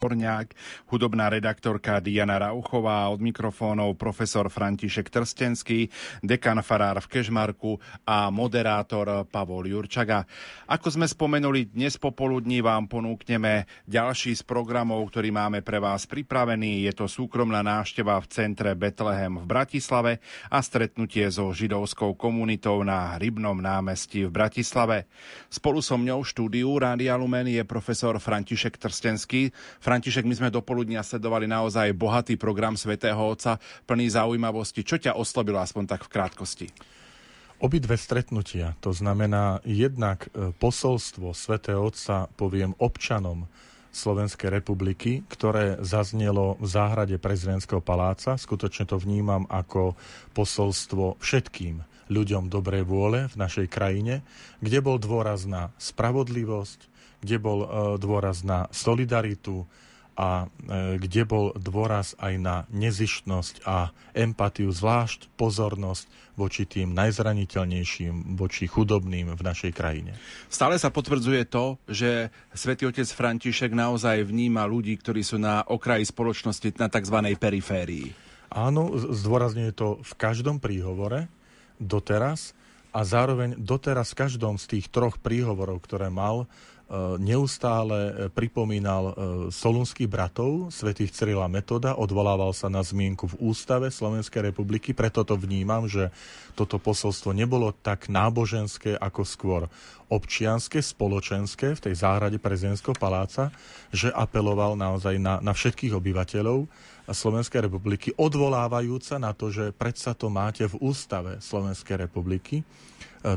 Porňák, hudobná redaktorka Diana Rauchová, od mikrofónov profesor František Trstenský, dekan Farár v Kežmarku a moderátor Pavol Jurčaga. Ako sme spomenuli, dnes popoludní vám ponúkneme ďalší z programov, ktorý máme pre vás pripravený. Je to súkromná návšteva v centre Betlehem v Bratislave a stretnutie so židovskou komunitou na Rybnom námestí v Bratislave. Spolu so mňou v štúdiu Rádia Lumen je profesor František Trstenský. František, my sme do poludnia sledovali naozaj bohatý program svätého Otca, plný zaujímavosti. Čo ťa oslobilo aspoň tak v krátkosti? Obidve stretnutia, to znamená jednak e, posolstvo svätého Otca, poviem občanom Slovenskej republiky, ktoré zaznelo v záhrade prezidentského paláca. Skutočne to vnímam ako posolstvo všetkým ľuďom dobrej vôle v našej krajine, kde bol dôraz na spravodlivosť, kde bol e, dôraz na solidaritu a e, kde bol dôraz aj na nezištnosť a empatiu, zvlášť pozornosť voči tým najzraniteľnejším, voči chudobným v našej krajine. Stále sa potvrdzuje to, že svätý otec František naozaj vníma ľudí, ktorí sú na okraji spoločnosti, na tzv. periférii. Áno, zdôrazňuje to v každom príhovore doteraz a zároveň doteraz v každom z tých troch príhovorov, ktoré mal, neustále e, pripomínal e, solunských bratov, svätých Cyrila Metoda, odvolával sa na zmienku v ústave Slovenskej republiky, preto to vnímam, že toto posolstvo nebolo tak náboženské, ako skôr občianske, spoločenské v tej záhrade prezidentského paláca, že apeloval naozaj na, na všetkých obyvateľov Slovenskej republiky, odvolávajúca na to, že predsa to máte v ústave Slovenskej republiky. E,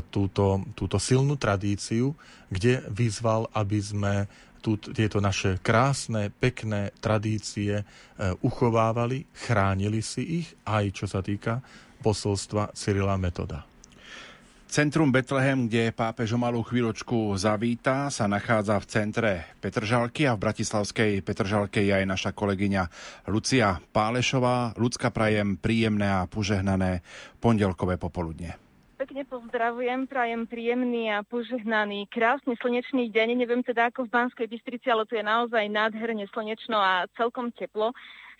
túto, túto silnú tradíciu, kde vyzval, aby sme tú, tieto naše krásne, pekné tradície e, uchovávali, chránili si ich, aj čo sa týka posolstva Cyrila Metoda. Centrum Betlehem, kde pápež o malú chvíľočku zavíta, sa nachádza v centre Petržalky a v bratislavskej Petržalke je aj naša kolegyňa Lucia Pálešová. Ľudská prajem príjemné a požehnané pondelkové popoludne pekne pozdravujem, prajem príjemný a požehnaný, krásny slnečný deň. Neviem teda ako v Banskej Bystrici, ale tu je naozaj nádherne slnečno a celkom teplo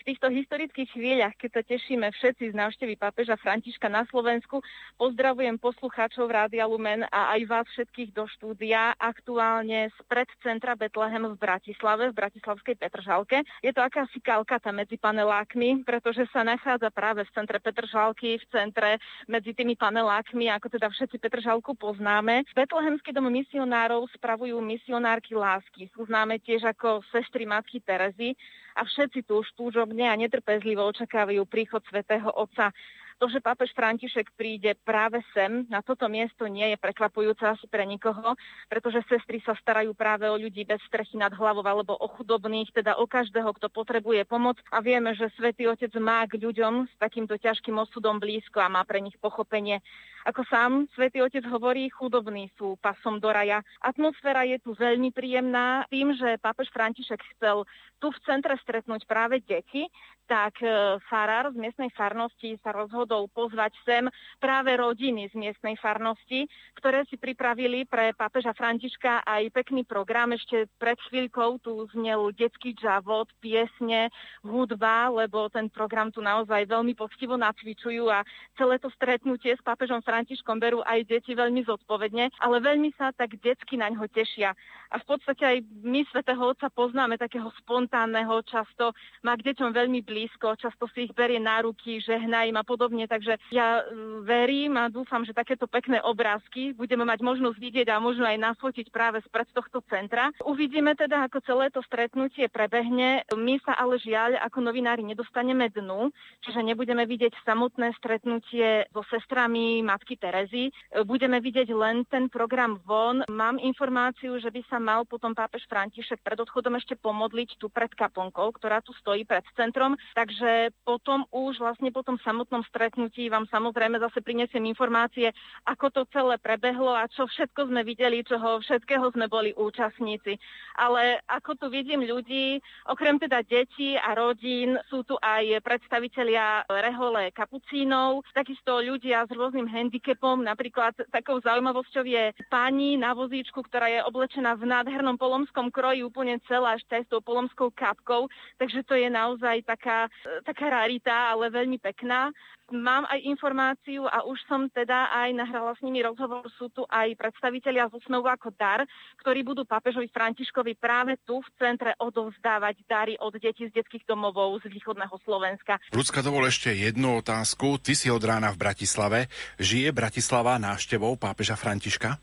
týchto historických chvíľach, keď sa tešíme všetci z návštevy pápeža Františka na Slovensku, pozdravujem poslucháčov Rádia Lumen a aj vás všetkých do štúdia aktuálne z predcentra Betlehem v Bratislave, v Bratislavskej Petržalke. Je to akási kalkata medzi panelákmi, pretože sa nachádza práve v centre Petržalky, v centre medzi tými panelákmi, ako teda všetci Petržalku poznáme. Betlehemský dom misionárov spravujú misionárky lásky. Sú známe tiež ako sestry Matky Terezy a všetci tu už túžobne a netrpezlivo očakávajú príchod svätého Otca. To, že pápež František príde práve sem, na toto miesto nie je prekvapujúce asi pre nikoho, pretože sestry sa starajú práve o ľudí bez strechy nad hlavou alebo o chudobných, teda o každého, kto potrebuje pomoc. A vieme, že svätý Otec má k ľuďom s takýmto ťažkým osudom blízko a má pre nich pochopenie. Ako sám svätý Otec hovorí, chudobní sú pasom do raja. Atmosféra je tu veľmi príjemná. Tým, že pápež František chcel tu v centre stretnúť práve deti, tak e, farár z miestnej farnosti sa rozhodol pozvať sem práve rodiny z miestnej farnosti, ktoré si pripravili pre pápeža Františka aj pekný program. Ešte pred chvíľkou tu znel detský džavot, piesne, hudba, lebo ten program tu naozaj veľmi poctivo nacvičujú a celé to stretnutie s pápežom Františkom berú aj deti veľmi zodpovedne, ale veľmi sa tak detsky na ňo tešia. A v podstate aj my svätého Otca poznáme takého spontánneho, často má k deťom veľmi blízko, často si ich berie na ruky, žehná im a podobne. Takže ja mm, verím a dúfam, že takéto pekné obrázky budeme mať možnosť vidieť a možno aj nafotiť práve spred tohto centra. Uvidíme teda, ako celé to stretnutie prebehne. My sa ale žiaľ ako novinári nedostaneme dnu, čiže nebudeme vidieť samotné stretnutie so sestrami matky Terezy. Budeme vidieť len ten program von. Mám informáciu, že by sa mal potom pápež František pred odchodom ešte pomodliť tu pred kaponkou, ktorá tu stojí pred centrom. Takže potom už vlastne po tom samotnom stretnutí vám samozrejme zase prinesiem informácie, ako to celé prebehlo a čo všetko sme videli, čoho všetkého sme boli účastníci. Ale ako tu vidím ľudí, okrem teda detí a rodín, sú tu aj predstavitelia rehole kapucínov, takisto ľudia s rôznym handicapom. Napríklad takou zaujímavosťou je pani na vozíčku, ktorá je oblečená v nádhernom polomskom kroji úplne celá, aj s tou polomskou kapkou, takže to je naozaj taká, taká rarita, ale veľmi pekná. Mám aj informáciu a už som teda aj nahrala s nimi rozhovor. Sú tu aj predstavitelia zo Snovu ako dar, ktorí budú pápežovi Františkovi práve tu v centre odovzdávať dary od detí z detských domovov z východného Slovenska. Ľudská, dovol ešte jednu otázku. Ty si od rána v Bratislave. Žije Bratislava návštevou pápeža Františka?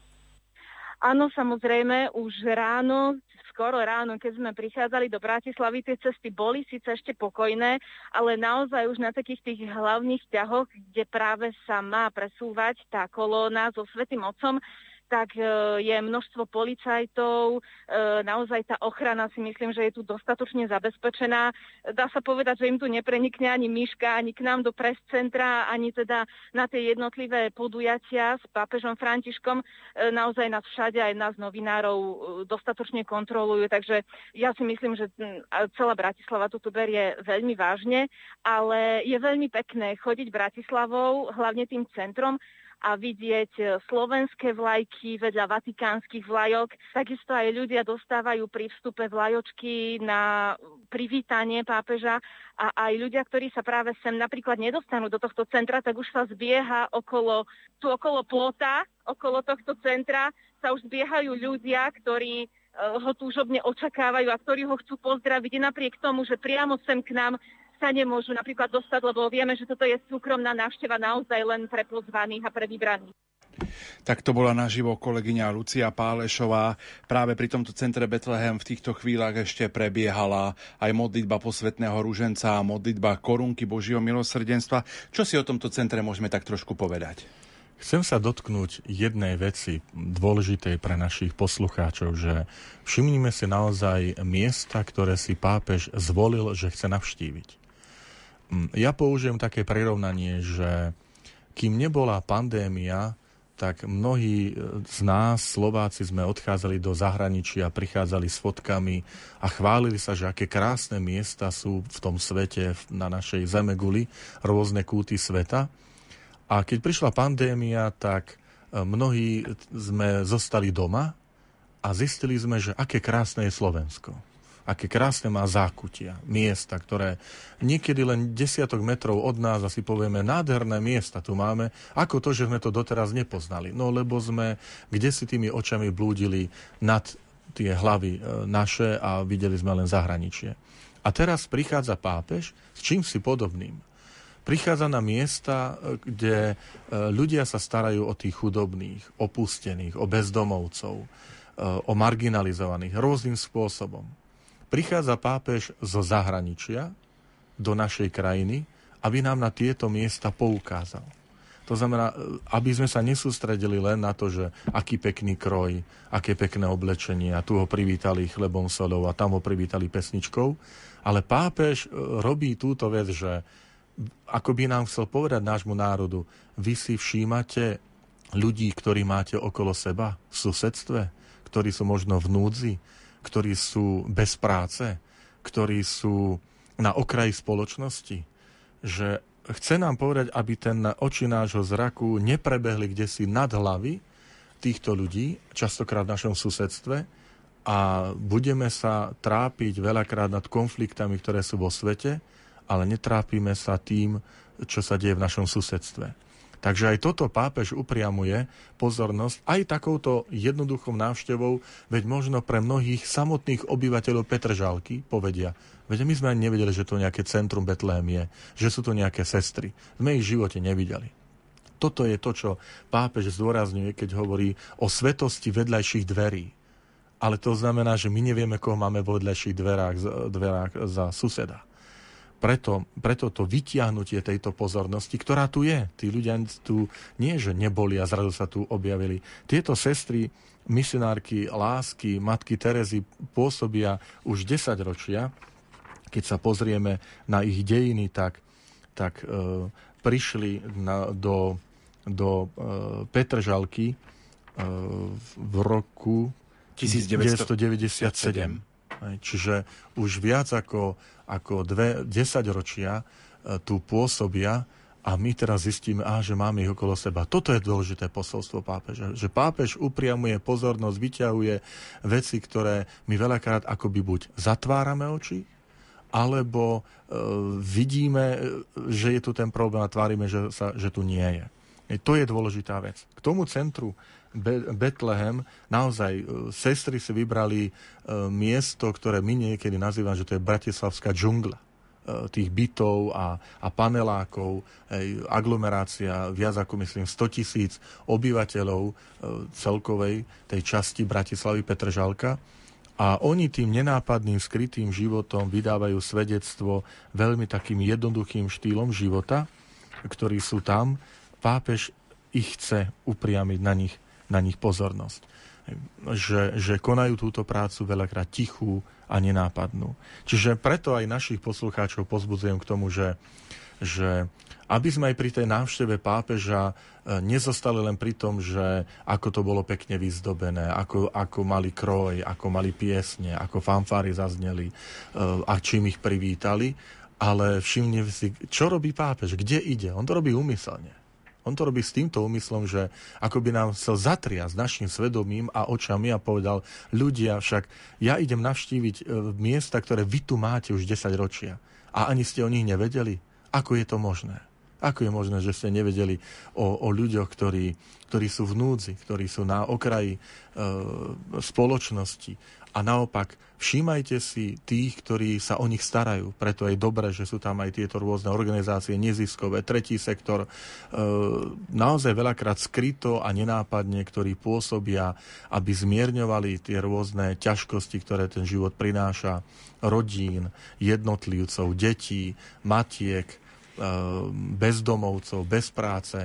Áno, samozrejme, už ráno skoro ráno, keď sme prichádzali do Bratislavy, tie cesty boli síce ešte pokojné, ale naozaj už na takých tých hlavných ťahoch, kde práve sa má presúvať tá kolóna so Svetým Otcom, tak e, je množstvo policajtov, e, naozaj tá ochrana si myslím, že je tu dostatočne zabezpečená. Dá sa povedať, že im tu neprenikne ani myška, ani k nám do pres centra, ani teda na tie jednotlivé podujatia s pápežom Františkom. E, naozaj nás všade, aj nás novinárov dostatočne kontrolujú, takže ja si myslím, že celá Bratislava toto berie veľmi vážne, ale je veľmi pekné chodiť Bratislavou, hlavne tým centrom, a vidieť e, slovenské vlajky vedľa vatikánskych vlajok. Takisto aj ľudia dostávajú pri vstupe vlajočky na privítanie pápeža a aj ľudia, ktorí sa práve sem napríklad nedostanú do tohto centra, tak už sa zbieha okolo, tu okolo plota, okolo tohto centra sa už zbiehajú ľudia, ktorí e, ho túžobne očakávajú a ktorí ho chcú pozdraviť napriek tomu, že priamo sem k nám sa nemôžu napríklad dostať, lebo vieme, že toto je súkromná návšteva naozaj len pre pozvaných a pre vybraných. Tak to bola naživo kolegyňa Lucia Pálešová. Práve pri tomto centre Betlehem v týchto chvíľach ešte prebiehala aj modlitba posvetného rúženca a modlitba korunky Božieho milosrdenstva. Čo si o tomto centre môžeme tak trošku povedať? Chcem sa dotknúť jednej veci dôležitej pre našich poslucháčov, že všimnime si naozaj miesta, ktoré si pápež zvolil, že chce navštíviť. Mm, ja použijem také prirovnanie, že kým nebola pandémia, tak mnohí e, z nás, Slováci, sme odchádzali do zahraničia, prichádzali s fotkami a chválili sa, že aké krásne miesta sú v tom svete, na našej zemeguli, rôzne kúty sveta. A keď prišla pandémia, tak e, mnohí sme zostali doma a zistili sme, že aké krásne je Slovensko aké krásne má zákutia, miesta, ktoré niekedy len desiatok metrov od nás asi povieme, nádherné miesta tu máme, ako to, že sme to doteraz nepoznali. No lebo sme kde si tými očami blúdili nad tie hlavy e, naše a videli sme len zahraničie. A teraz prichádza pápež s čím si podobným. Prichádza na miesta, e, kde e, ľudia sa starajú o tých chudobných, opustených, o bezdomovcov, o marginalizovaných rôznym spôsobom prichádza pápež zo zahraničia do našej krajiny, aby nám na tieto miesta poukázal. To znamená, aby sme sa nesústredili len na to, že aký pekný kroj, aké pekné oblečenie a tu ho privítali chlebom solou a tam ho privítali pesničkou, ale pápež e, robí túto vec, že ako by nám chcel povedať nášmu národu, vy si všímate ľudí, ktorí máte okolo seba v susedstve, ktorí sú možno v núdzi, ktorí sú bez práce, ktorí sú na okraji spoločnosti, že chce nám povedať, aby ten oči nášho zraku neprebehli kde si nad hlavy týchto ľudí, častokrát v našom susedstve, a budeme sa trápiť veľakrát nad konfliktami, ktoré sú vo svete, ale netrápime sa tým, čo sa deje v našom susedstve. Takže aj toto pápež upriamuje pozornosť aj takouto jednoduchou návštevou, veď možno pre mnohých samotných obyvateľov Petržalky povedia, veď my sme ani nevedeli, že to nejaké centrum Betlehem je, že sú to nejaké sestry. Sme ich v živote nevideli. Toto je to, čo pápež zdôrazňuje, keď hovorí o svetosti vedľajších dverí. Ale to znamená, že my nevieme, koho máme vo vedľajších dverách, dverách za suseda. Preto, preto to vytiahnutie tejto pozornosti, ktorá tu je. Tí ľudia tu nie, že neboli a zrazu sa tu objavili. Tieto sestry, misionárky lásky, matky Terezy pôsobia už 10 ročia. Keď sa pozrieme na ich dejiny, tak, tak e, prišli na, do, do e, Petržalky e, v roku 1997. Čiže už viac ako, ako dve, desať ročia e, tu pôsobia a my teraz zistíme, á, že máme ich okolo seba. Toto je dôležité posolstvo pápeža. Že pápež upriamuje pozornosť, vyťahuje veci, ktoré my veľakrát akoby buď zatvárame oči, alebo e, vidíme, e, že je tu ten problém a tvárime, že, sa, že tu nie je. E, to je dôležitá vec. K tomu centru Be- Betlehem naozaj e, sestry si vybrali e, miesto, ktoré my niekedy nazývame, že to je bratislavská džungla E, tých bytov a, a panelákov, ej, aglomerácia, viac ako myslím 100 tisíc obyvateľov e, celkovej tej časti Bratislavy Petržalka. A oni tým nenápadným, skrytým životom vydávajú svedectvo veľmi takým jednoduchým štýlom života, ktorí sú tam. Pápež ich chce upriamiť na nich, na nich pozornosť. Že, že konajú túto prácu veľakrát tichú, a nenápadnú. Čiže preto aj našich poslucháčov pozbudzujem k tomu, že, že aby sme aj pri tej návšteve pápeža e, nezostali len pri tom, že ako to bolo pekne vyzdobené, ako, ako mali kroj, ako mali piesne, ako fanfári zazneli e, a čím ich privítali, ale všimne si, čo robí pápež, kde ide. On to robí úmyselne. On to robí s týmto úmyslom, že ako by nám chcel zatriať s našim svedomím a očami a povedal, ľudia však, ja idem navštíviť e, miesta, ktoré vy tu máte už 10 ročia a ani ste o nich nevedeli. Ako je to možné? Ako je možné, že ste nevedeli o, o ľuďoch, ktorí, ktorí sú v núdzi, ktorí sú na okraji e, spoločnosti, a naopak, všímajte si tých, ktorí sa o nich starajú. Preto je dobré, že sú tam aj tieto rôzne organizácie neziskové, tretí sektor, e, naozaj veľakrát skryto a nenápadne, ktorí pôsobia, aby zmierňovali tie rôzne ťažkosti, ktoré ten život prináša rodín, jednotlivcov, detí, matiek, e, bezdomovcov, bez práce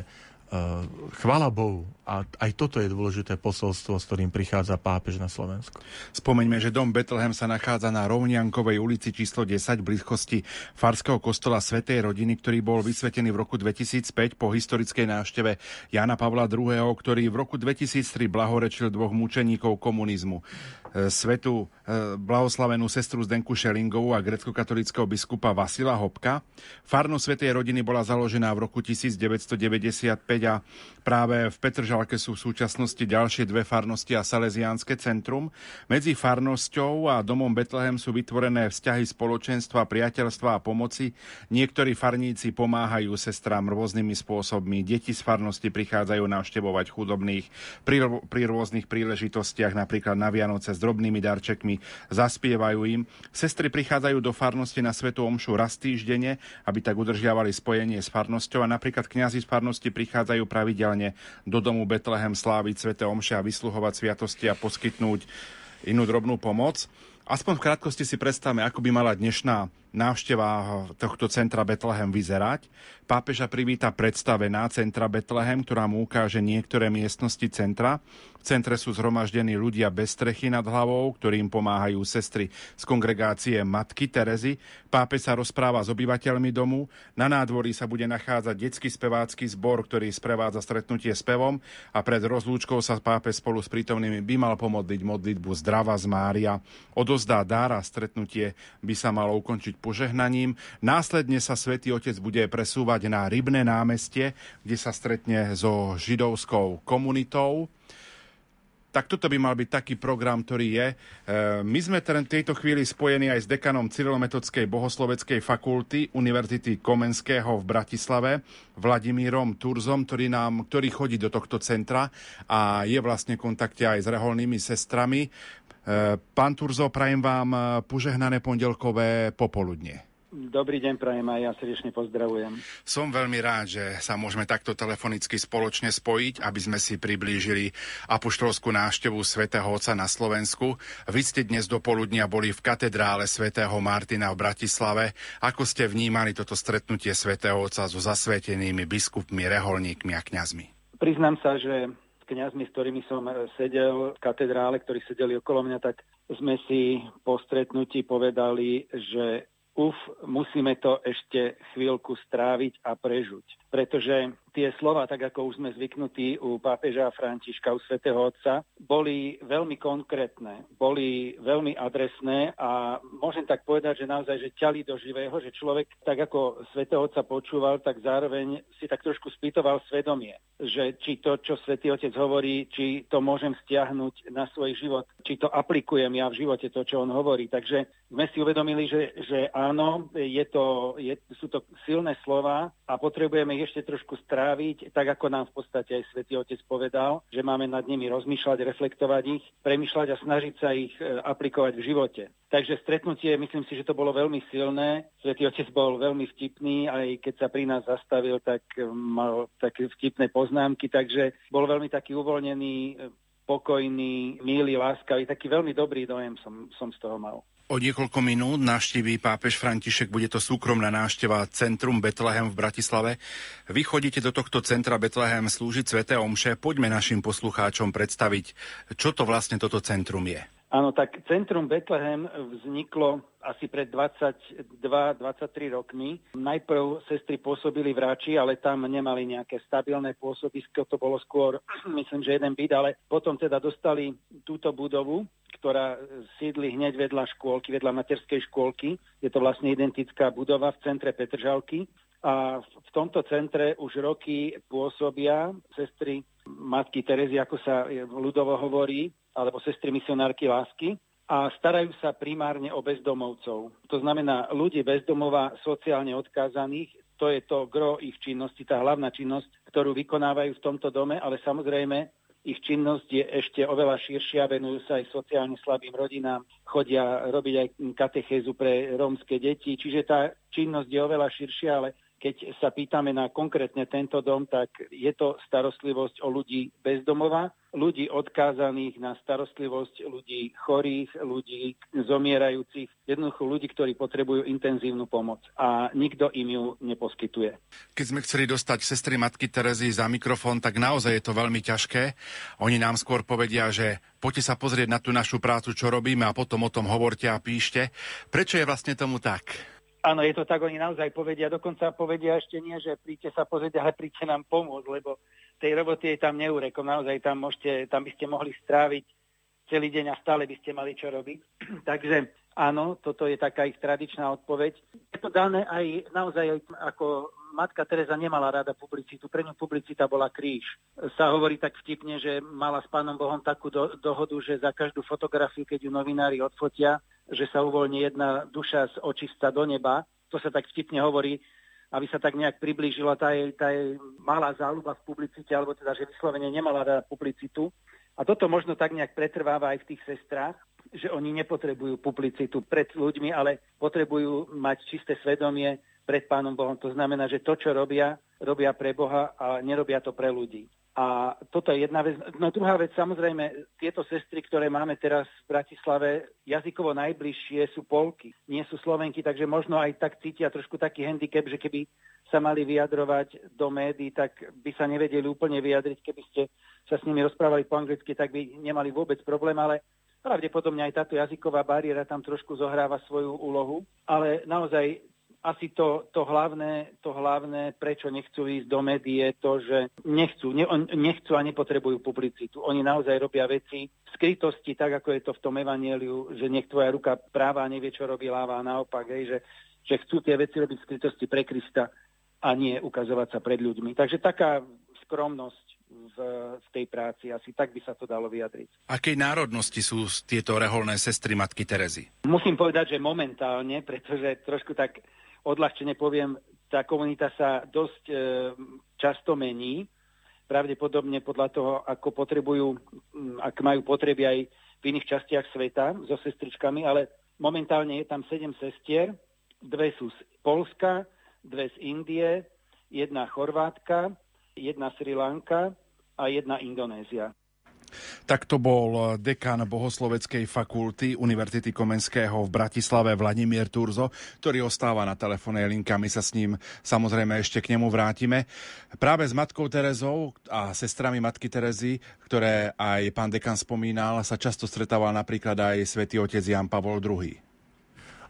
chvala Bohu. A aj toto je dôležité posolstvo, s ktorým prichádza pápež na Slovensku. Spomeňme, že dom Betlehem sa nachádza na Rovniankovej ulici číslo 10 v blízkosti Farského kostola Svetej rodiny, ktorý bol vysvetený v roku 2005 po historickej návšteve Jana Pavla II., ktorý v roku 2003 blahorečil dvoch mučeníkov komunizmu. E, svetu e, blahoslavenú sestru Zdenku Šelingovú a grecko-katolického biskupa Vasila Hopka. Farno Svetej rodiny bola založená v roku 1995 a práve v Petržalke sú v súčasnosti ďalšie dve farnosti a Salesiánske centrum. Medzi farnosťou a domom Betlehem sú vytvorené vzťahy spoločenstva, priateľstva a pomoci. Niektorí farníci pomáhajú sestrám rôznymi spôsobmi. Deti z farnosti prichádzajú navštevovať chudobných pri, pri rôznych príležitostiach, napríklad na Vianoce s drobnými darčekmi, zaspievajú im. Sestry prichádzajú do farnosti na Svetu Omšu raz týždenne, aby tak udržiavali spojenie s farnosťou a napríklad kňazi z farnosti prichádzajú pravidelne do domu Betlehem sláviť Svete Omše a vysluhovať sviatosti a poskytnúť inú drobnú pomoc. Aspoň v krátkosti si predstavme, ako by mala dnešná návšteva tohto centra Betlehem vyzerať. Pápeža privíta predstavená centra Betlehem, ktorá mu ukáže niektoré miestnosti centra. V centre sú zhromaždení ľudia bez strechy nad hlavou, ktorým pomáhajú sestry z kongregácie Matky Terezy. Pápež sa rozpráva s obyvateľmi domu. Na nádvorí sa bude nachádzať detský spevácky zbor, ktorý sprevádza stretnutie s pevom a pred rozlúčkou sa pápež spolu s prítomnými by mal pomodliť modlitbu Zdrava z Mária. Odozdá dára stretnutie by sa malo ukončiť požehnaním. Následne sa svätý Otec bude presúvať na Rybné námestie, kde sa stretne so židovskou komunitou. Tak toto by mal byť taký program, ktorý je. E, my sme v tejto chvíli spojení aj s dekanom Cyrilometodskej bohosloveckej fakulty Univerzity Komenského v Bratislave, Vladimírom Turzom, ktorý, nám, ktorý chodí do tohto centra a je vlastne v kontakte aj s reholnými sestrami. E, pán Turzo, prajem vám požehnané pondelkové popoludne. Dobrý deň, prajem aj ja srdečne pozdravujem. Som veľmi rád, že sa môžeme takto telefonicky spoločne spojiť, aby sme si priblížili apoštolskú návštevu svätého Otca na Slovensku. Vy ste dnes do poludnia boli v katedrále svätého Martina v Bratislave. Ako ste vnímali toto stretnutie svätého Otca so zasvetenými biskupmi, reholníkmi a kňazmi? Priznám sa, že kňazmi, s ktorými som sedel v katedrále, ktorí sedeli okolo mňa, tak sme si po stretnutí povedali, že uf, musíme to ešte chvíľku stráviť a prežuť. Pretože tie slova, tak ako už sme zvyknutí u pápeža Františka, u svätého Otca, boli veľmi konkrétne, boli veľmi adresné a môžem tak povedať, že naozaj, že ťali do živého, že človek, tak ako svätého Otca počúval, tak zároveň si tak trošku spýtoval svedomie, že či to, čo svätý Otec hovorí, či to môžem stiahnuť na svoj život, či to aplikujem ja v živote, to, čo on hovorí. Takže sme si uvedomili, že, že áno, je to, je, sú to silné slova a potrebujeme ich ešte trošku stráviť, tak ako nám v podstate aj svätý Otec povedal, že máme nad nimi rozmýšľať, reflektovať ich, premýšľať a snažiť sa ich e, aplikovať v živote. Takže stretnutie, myslím si, že to bolo veľmi silné. Svetý Otec bol veľmi vtipný, aj keď sa pri nás zastavil, tak mal také vtipné poznámky, takže bol veľmi taký uvoľnený, pokojný, milý, láskavý, taký veľmi dobrý dojem som, som z toho mal. O niekoľko minút navštíví pápež František, bude to súkromná návšteva Centrum Betlehem v Bratislave. Vy chodíte do tohto centra Betlehem slúžiť Svete Omše. Poďme našim poslucháčom predstaviť, čo to vlastne toto centrum je. Áno, tak Centrum Betlehem vzniklo asi pred 22-23 rokmi. Najprv sestry pôsobili v Ráči, ale tam nemali nejaké stabilné pôsobisko, to bolo skôr, myslím, že jeden byt, ale potom teda dostali túto budovu, ktorá sídli hneď vedľa škôlky, vedľa materskej škôlky. Je to vlastne identická budova v centre Petržalky. A v tomto centre už roky pôsobia sestry matky Terezy, ako sa ľudovo hovorí, alebo sestry misionárky lásky a starajú sa primárne o bezdomovcov. To znamená ľudí bezdomova sociálne odkázaných, to je to gro ich činnosti, tá hlavná činnosť, ktorú vykonávajú v tomto dome, ale samozrejme ich činnosť je ešte oveľa širšia, venujú sa aj sociálne slabým rodinám, chodia robiť aj katechézu pre rómske deti, čiže tá činnosť je oveľa širšia, ale keď sa pýtame na konkrétne tento dom, tak je to starostlivosť o ľudí bezdomova, ľudí odkázaných na starostlivosť ľudí chorých, ľudí zomierajúcich, jednoducho ľudí, ktorí potrebujú intenzívnu pomoc a nikto im ju neposkytuje. Keď sme chceli dostať sestry Matky Terezy za mikrofón, tak naozaj je to veľmi ťažké. Oni nám skôr povedia, že poďte sa pozrieť na tú našu prácu, čo robíme a potom o tom hovorte a píšte. Prečo je vlastne tomu tak? Áno, je to tak, oni naozaj povedia, dokonca povedia ešte nie, že príďte sa pozrieť, ale príďte nám pomôcť, lebo tej roboty je tam neúrekom, naozaj tam, môžete, tam by ste mohli stráviť celý deň a stále by ste mali čo robiť. Takže áno, toto je taká ich tradičná odpoveď. Je to dané aj naozaj ako matka Teresa nemala rada publicitu, pre ňu publicita bola kríž. Sa hovorí tak vtipne, že mala s pánom Bohom takú do, dohodu, že za každú fotografiu, keď ju novinári odfotia, že sa uvoľní jedna duša z očista do neba. To sa tak vtipne hovorí, aby sa tak nejak priblížila tá jej, tá jej malá záľuba v publicite, alebo teda, že vyslovene nemala rada publicitu. A toto možno tak nejak pretrváva aj v tých sestrách, že oni nepotrebujú publicitu pred ľuďmi, ale potrebujú mať čisté svedomie pred Pánom Bohom. To znamená, že to, čo robia, robia pre Boha a nerobia to pre ľudí. A toto je jedna vec. No druhá vec, samozrejme, tieto sestry, ktoré máme teraz v Bratislave, jazykovo najbližšie sú Polky, nie sú Slovenky, takže možno aj tak cítia trošku taký handicap, že keby sa mali vyjadrovať do médií, tak by sa nevedeli úplne vyjadriť. Keby ste sa s nimi rozprávali po anglicky, tak by nemali vôbec problém, ale pravdepodobne aj táto jazyková bariéra tam trošku zohráva svoju úlohu. Ale naozaj asi to, to, hlavné, to hlavné, prečo nechcú ísť do médií, je to, že nechcú, ne, nechcú a nepotrebujú publicitu. Oni naozaj robia veci v skrytosti, tak ako je to v tom evanieliu, že nech tvoja ruka práva nevie, čo robí láva a naopak, hej, že, že chcú tie veci robiť v skrytosti pre Krista a nie ukazovať sa pred ľuďmi. Takže taká skromnosť v, v tej práci. Asi tak by sa to dalo vyjadriť. Akej národnosti sú tieto reholné sestry Matky Terezy? Musím povedať, že momentálne, pretože trošku tak odľahčene poviem, tá komunita sa dosť e, často mení, pravdepodobne podľa toho, ako potrebujú, ak majú potreby aj v iných častiach sveta so sestričkami, ale momentálne je tam sedem sestier, dve sú z Polska, dve z Indie, jedna Chorvátka, jedna Sri Lanka a jedna Indonézia. Tak to bol dekan Bohosloveckej fakulty Univerzity Komenského v Bratislave Vladimír Turzo, ktorý ostáva na telefónnej linke my sa s ním samozrejme ešte k nemu vrátime. Práve s matkou Terezou a sestrami matky Terezy, ktoré aj pán dekan spomínal, sa často stretával napríklad aj svätý otec Jan Pavol II.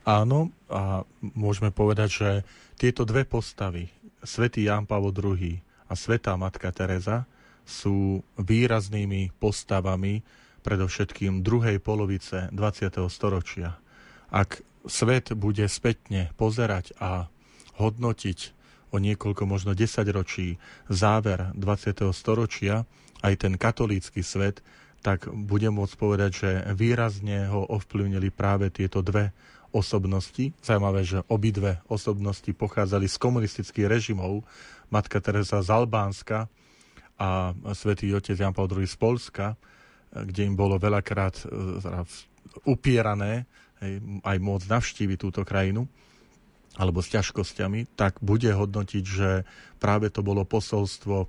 Áno, a môžeme povedať, že tieto dve postavy svätý Ján Pavol II a svätá Matka Teresa sú výraznými postavami predovšetkým druhej polovice 20. storočia. Ak svet bude spätne pozerať a hodnotiť o niekoľko možno desaťročí záver 20. storočia, aj ten katolícky svet, tak budem môcť povedať, že výrazne ho ovplyvnili práve tieto dve osobnosti. Zajímavé, že obidve osobnosti pochádzali z komunistických režimov. Matka Teresa z Albánska a svätý otec Jan Paul II z Polska, kde im bolo veľakrát e, upierané aj môcť navštíviť túto krajinu alebo s ťažkosťami, tak bude hodnotiť, že práve to bolo posolstvo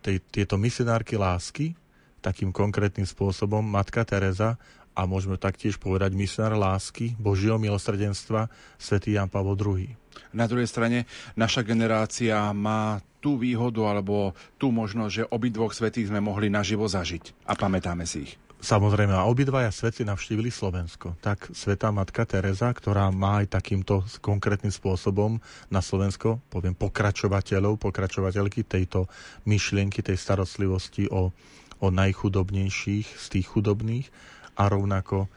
tej, tieto misionárky lásky, takým konkrétnym spôsobom Matka Teresa a môžeme taktiež povedať misionár lásky, Božieho milosrdenstva, svätý Jan Pavel II. Na druhej strane, naša generácia má tú výhodu alebo tú možnosť, že obidvoch svetých sme mohli naživo zažiť a pamätáme si ich. Samozrejme, a obidvaja svety navštívili Slovensko. Tak Sveta Matka Teresa, ktorá má aj takýmto konkrétnym spôsobom na Slovensko, poviem, pokračovateľov, pokračovateľky tejto myšlienky, tej starostlivosti o, o najchudobnejších z tých chudobných a rovnako e,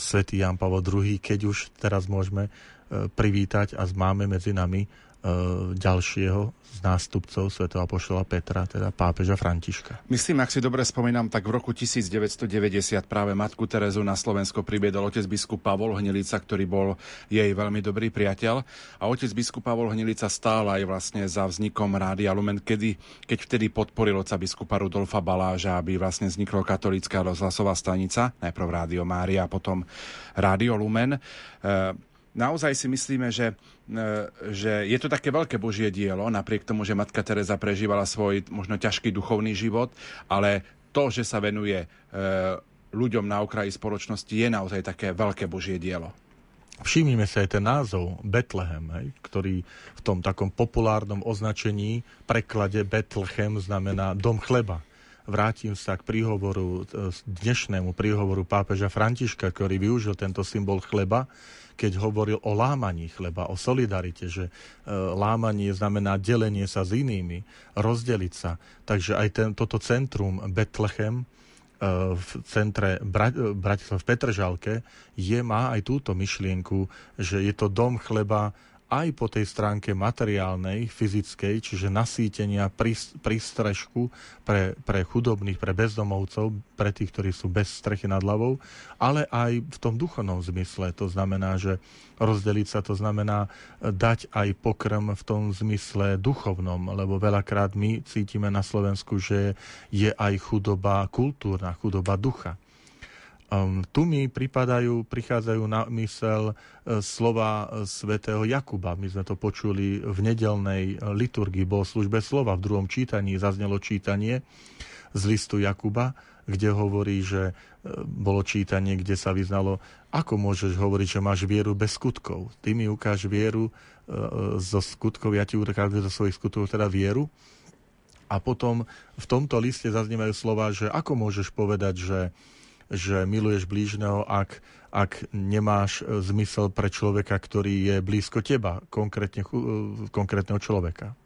svätý Jan Pavel II, keď už teraz môžeme e, privítať a máme medzi nami ďalšieho z nástupcov svätého apoštola Petra, teda pápeža Františka. Myslím, ak si dobre spomínam, tak v roku 1990 práve matku Terezu na Slovensko pribiedol otec biskup Pavol Hnilica, ktorý bol jej veľmi dobrý priateľ. A otec biskup Pavol Hnilica stál aj vlastne za vznikom Rádia Lumen, kedy, keď vtedy podporil oca biskupa Rudolfa Baláža, aby vlastne vzniklo katolická rozhlasová stanica, najprv Rádio Mária a potom Rádio Lumen. E, naozaj si myslíme, že, e, že je to také veľké Božie dielo, napriek tomu, že Matka Teresa prežívala svoj možno ťažký duchovný život, ale to, že sa venuje e, ľuďom na okraji spoločnosti, je naozaj také veľké Božie dielo. Všimnime sa aj ten názov Betlehem, hej, ktorý v tom takom populárnom označení preklade Betlehem znamená dom chleba vrátim sa k príhovoru, e, dnešnému príhovoru pápeža Františka, ktorý využil tento symbol chleba, keď hovoril o lámaní chleba, o solidarite, že e, lámanie znamená delenie sa s inými, rozdeliť sa. Takže aj ten, toto centrum Betlechem e, v centre Bratislav v Petržalke je, má aj túto myšlienku, že je to dom chleba aj po tej stránke materiálnej, fyzickej, čiže nasýtenia, prístrežku pre, pre chudobných, pre bezdomovcov, pre tých, ktorí sú bez strechy nad hlavou, ale aj v tom duchovnom zmysle. To znamená, že rozdeliť sa to znamená dať aj pokrm v tom zmysle duchovnom, lebo veľakrát my cítime na Slovensku, že je aj chudoba kultúrna, chudoba ducha. Um, tu mi pripadajú, prichádzajú na mysel uh, slova svätého Jakuba. My sme to počuli v nedelnej liturgii službe slova. V druhom čítaní zaznelo čítanie z listu Jakuba, kde hovorí, že bolo čítanie, kde sa vyznalo, ako môžeš hovoriť, že máš vieru bez skutkov. Ty mi ukáž vieru zo skutkov, ja ti ukážem zo svojich skutkov teda vieru. A potom v tomto liste zaznievajú slova, že ako môžeš povedať, že že miluješ blížneho, ak, ak nemáš e, zmysel pre človeka, ktorý je blízko teba, konkrétne, e, konkrétneho človeka.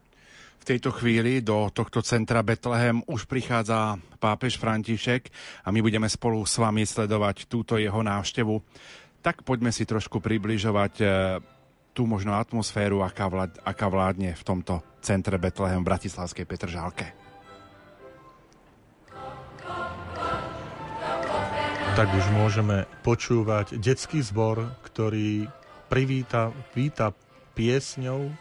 V tejto chvíli do tohto centra Betlehem už prichádza pápež František a my budeme spolu s vami sledovať túto jeho návštevu. Tak poďme si trošku približovať e, tú možno atmosféru, aká, vlád, aká vládne v tomto centre Betlehem v Bratislavskej Petržálke. Tak už môžeme počúvať detský zbor, ktorý privíta víta piesňou e,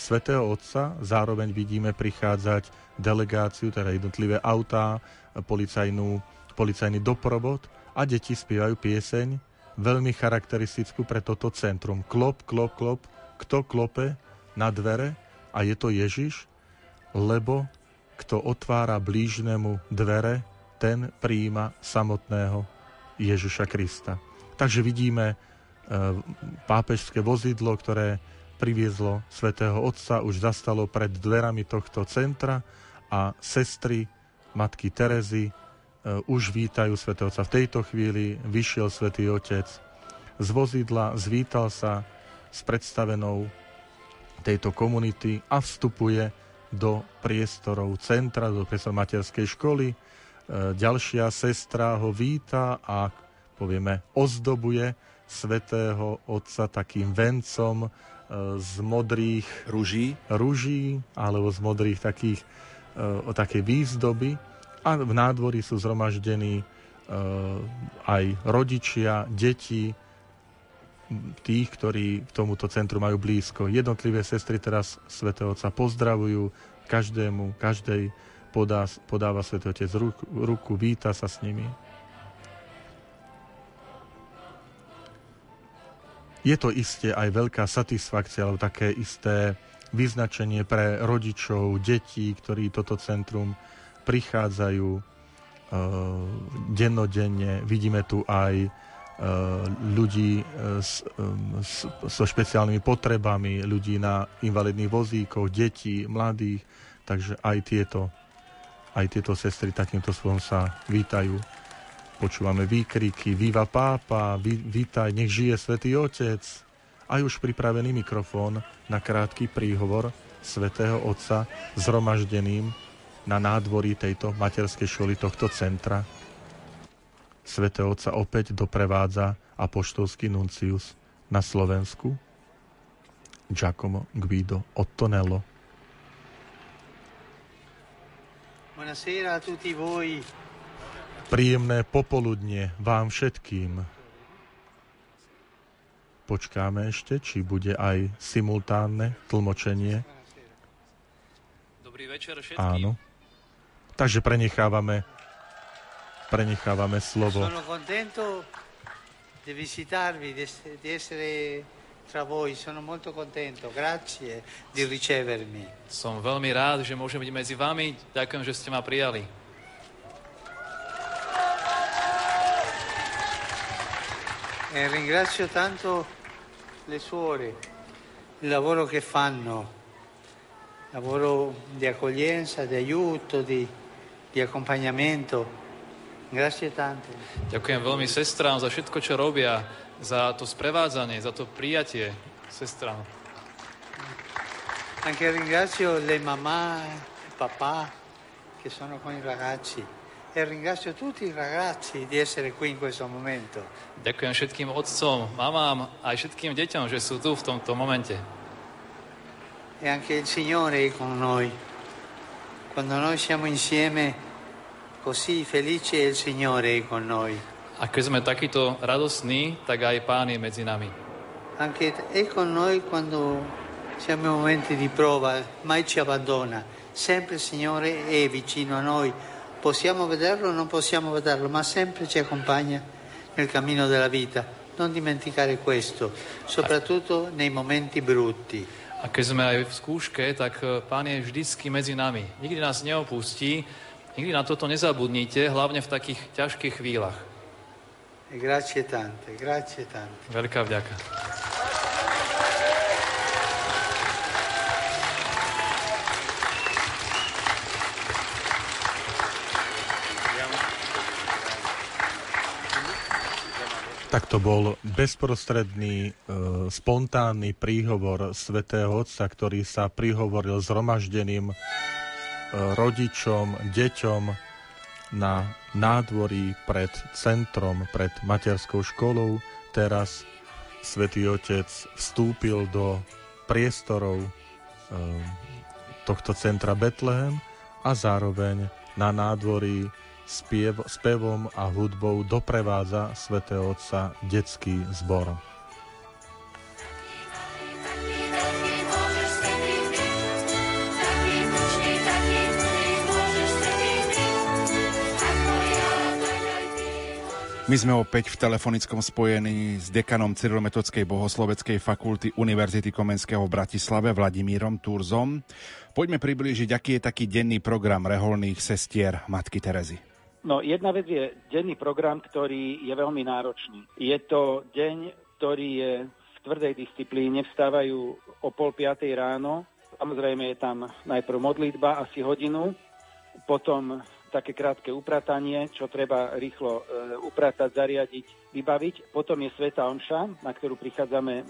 Svetého Otca. Zároveň vidíme prichádzať delegáciu, teda jednotlivé autá, policajnú, policajný doprovod a deti spievajú pieseň veľmi charakteristickú pre toto centrum. Klop, klop, klop, kto klope na dvere a je to Ježiš, lebo kto otvára blížnemu dvere, ten príjima samotného Ježiša Krista. Takže vidíme e, pápežské vozidlo, ktoré priviezlo svätého Otca, už zastalo pred dverami tohto centra a sestry matky Terezy e, už vítajú svätého Otca. V tejto chvíli vyšiel svätý Otec z vozidla, zvítal sa s predstavenou tejto komunity a vstupuje do priestorov centra, do priestorov materskej školy. E, ďalšia sestra ho víta a povieme ozdobuje svetého otca takým vencom e, z modrých ruží, ruží alebo z modrých takých o takej výzdoby a v nádvorí sú zhromaždení aj rodičia, deti, tých, ktorí k tomuto centru majú blízko. Jednotlivé sestry teraz Sv. Otca pozdravujú, každému, každej podá, podáva Sv. Otec ruku, ruku, víta sa s nimi. Je to isté aj veľká satisfakcia, alebo také isté vyznačenie pre rodičov, detí, ktorí toto centrum prichádzajú uh, dennodenne. Vidíme tu aj Eh, ľudí eh, s, s, so špeciálnymi potrebami, ľudí na invalidných vozíkoch, detí, mladých. Takže aj tieto, aj tieto sestry takýmto spôsobom sa vítajú. Počúvame výkriky, Viva pápa, ví, vítaj, nech žije Svetý Otec. Aj už pripravený mikrofón na krátky príhovor Svetého Otca zhromaždeným na nádvorí tejto materskej školy tohto centra Svete Otca opäť doprevádza apoštolský nuncius na Slovensku Giacomo Guido Ottonello. Buonasera a tutti voi. Príjemné popoludne vám všetkým. Počkáme ešte, či bude aj simultánne tlmočenie. Dobrý večer všetkým. Áno. Takže prenechávame prenechávame slovo. Sono contento di visitarvi, di essere tra voi, sono molto contento, grazie di ricevermi. Som veľmi rád, že môžem byť medzi vami. Ďakujem, že ste ma prijali. E ringrazio tanto le suore, il lavoro che fanno, lavoro di accoglienza, di aiuto, di, di accompagnamento. Grazie tante. Ďakujem veľmi sestrám za všetko, čo robia, za to sprevádzanie, za to prijatie sestrám. Anche ringrazio le mamma e papà che sono con i ragazzi e ringrazio tutti i ragazzi di essere qui in questo momento. Ďakujem všetkým otcom, mamám a všetkým deťom, že sú tu v tomto momente. E anche il Signore è con noi. Quando noi siamo insieme Così felice è il Signore con noi. A keď sme takýto radosní, tak aj Pán je medzi nami. Anche è con noi quando siamo in momenti di prova, mai ci abbandona. Sempre il Signore è vicino a noi. Possiamo vederlo o non possiamo vederlo, ma sempre ci accompagna nel cammino della vita. Non dimenticare questo, soprattutto nei momenti brutti. A keď sme aj v skúške, tak eh, Pán je vždycky medzi nami. Nikdy nás neopustí, Nikdy na toto nezabudnite, hlavne v takých ťažkých chvíľach. Grazie tante, grazie tante. Veľká vďaka. Tak to bol bezprostredný, e, spontánny príhovor svätého Otca, ktorý sa prihovoril zhromaždeným rodičom, deťom na nádvorí pred centrom, pred materskou školou. Teraz Svetý Otec vstúpil do priestorov eh, tohto centra Betlehem a zároveň na nádvorí spiev, spevom a hudbou doprevádza svätého Otca detský zbor. My sme opäť v telefonickom spojení s dekanom Cyrilometodskej bohosloveckej fakulty Univerzity Komenského v Bratislave Vladimírom Turzom. Poďme priblížiť, aký je taký denný program reholných sestier Matky Terezy. No jedna vec je denný program, ktorý je veľmi náročný. Je to deň, ktorý je v tvrdej disciplíne, vstávajú o pol piatej ráno. Samozrejme je tam najprv modlitba asi hodinu, potom také krátke upratanie, čo treba rýchlo e, upratať, zariadiť, vybaviť. Potom je Sveta Omša, na ktorú prichádzame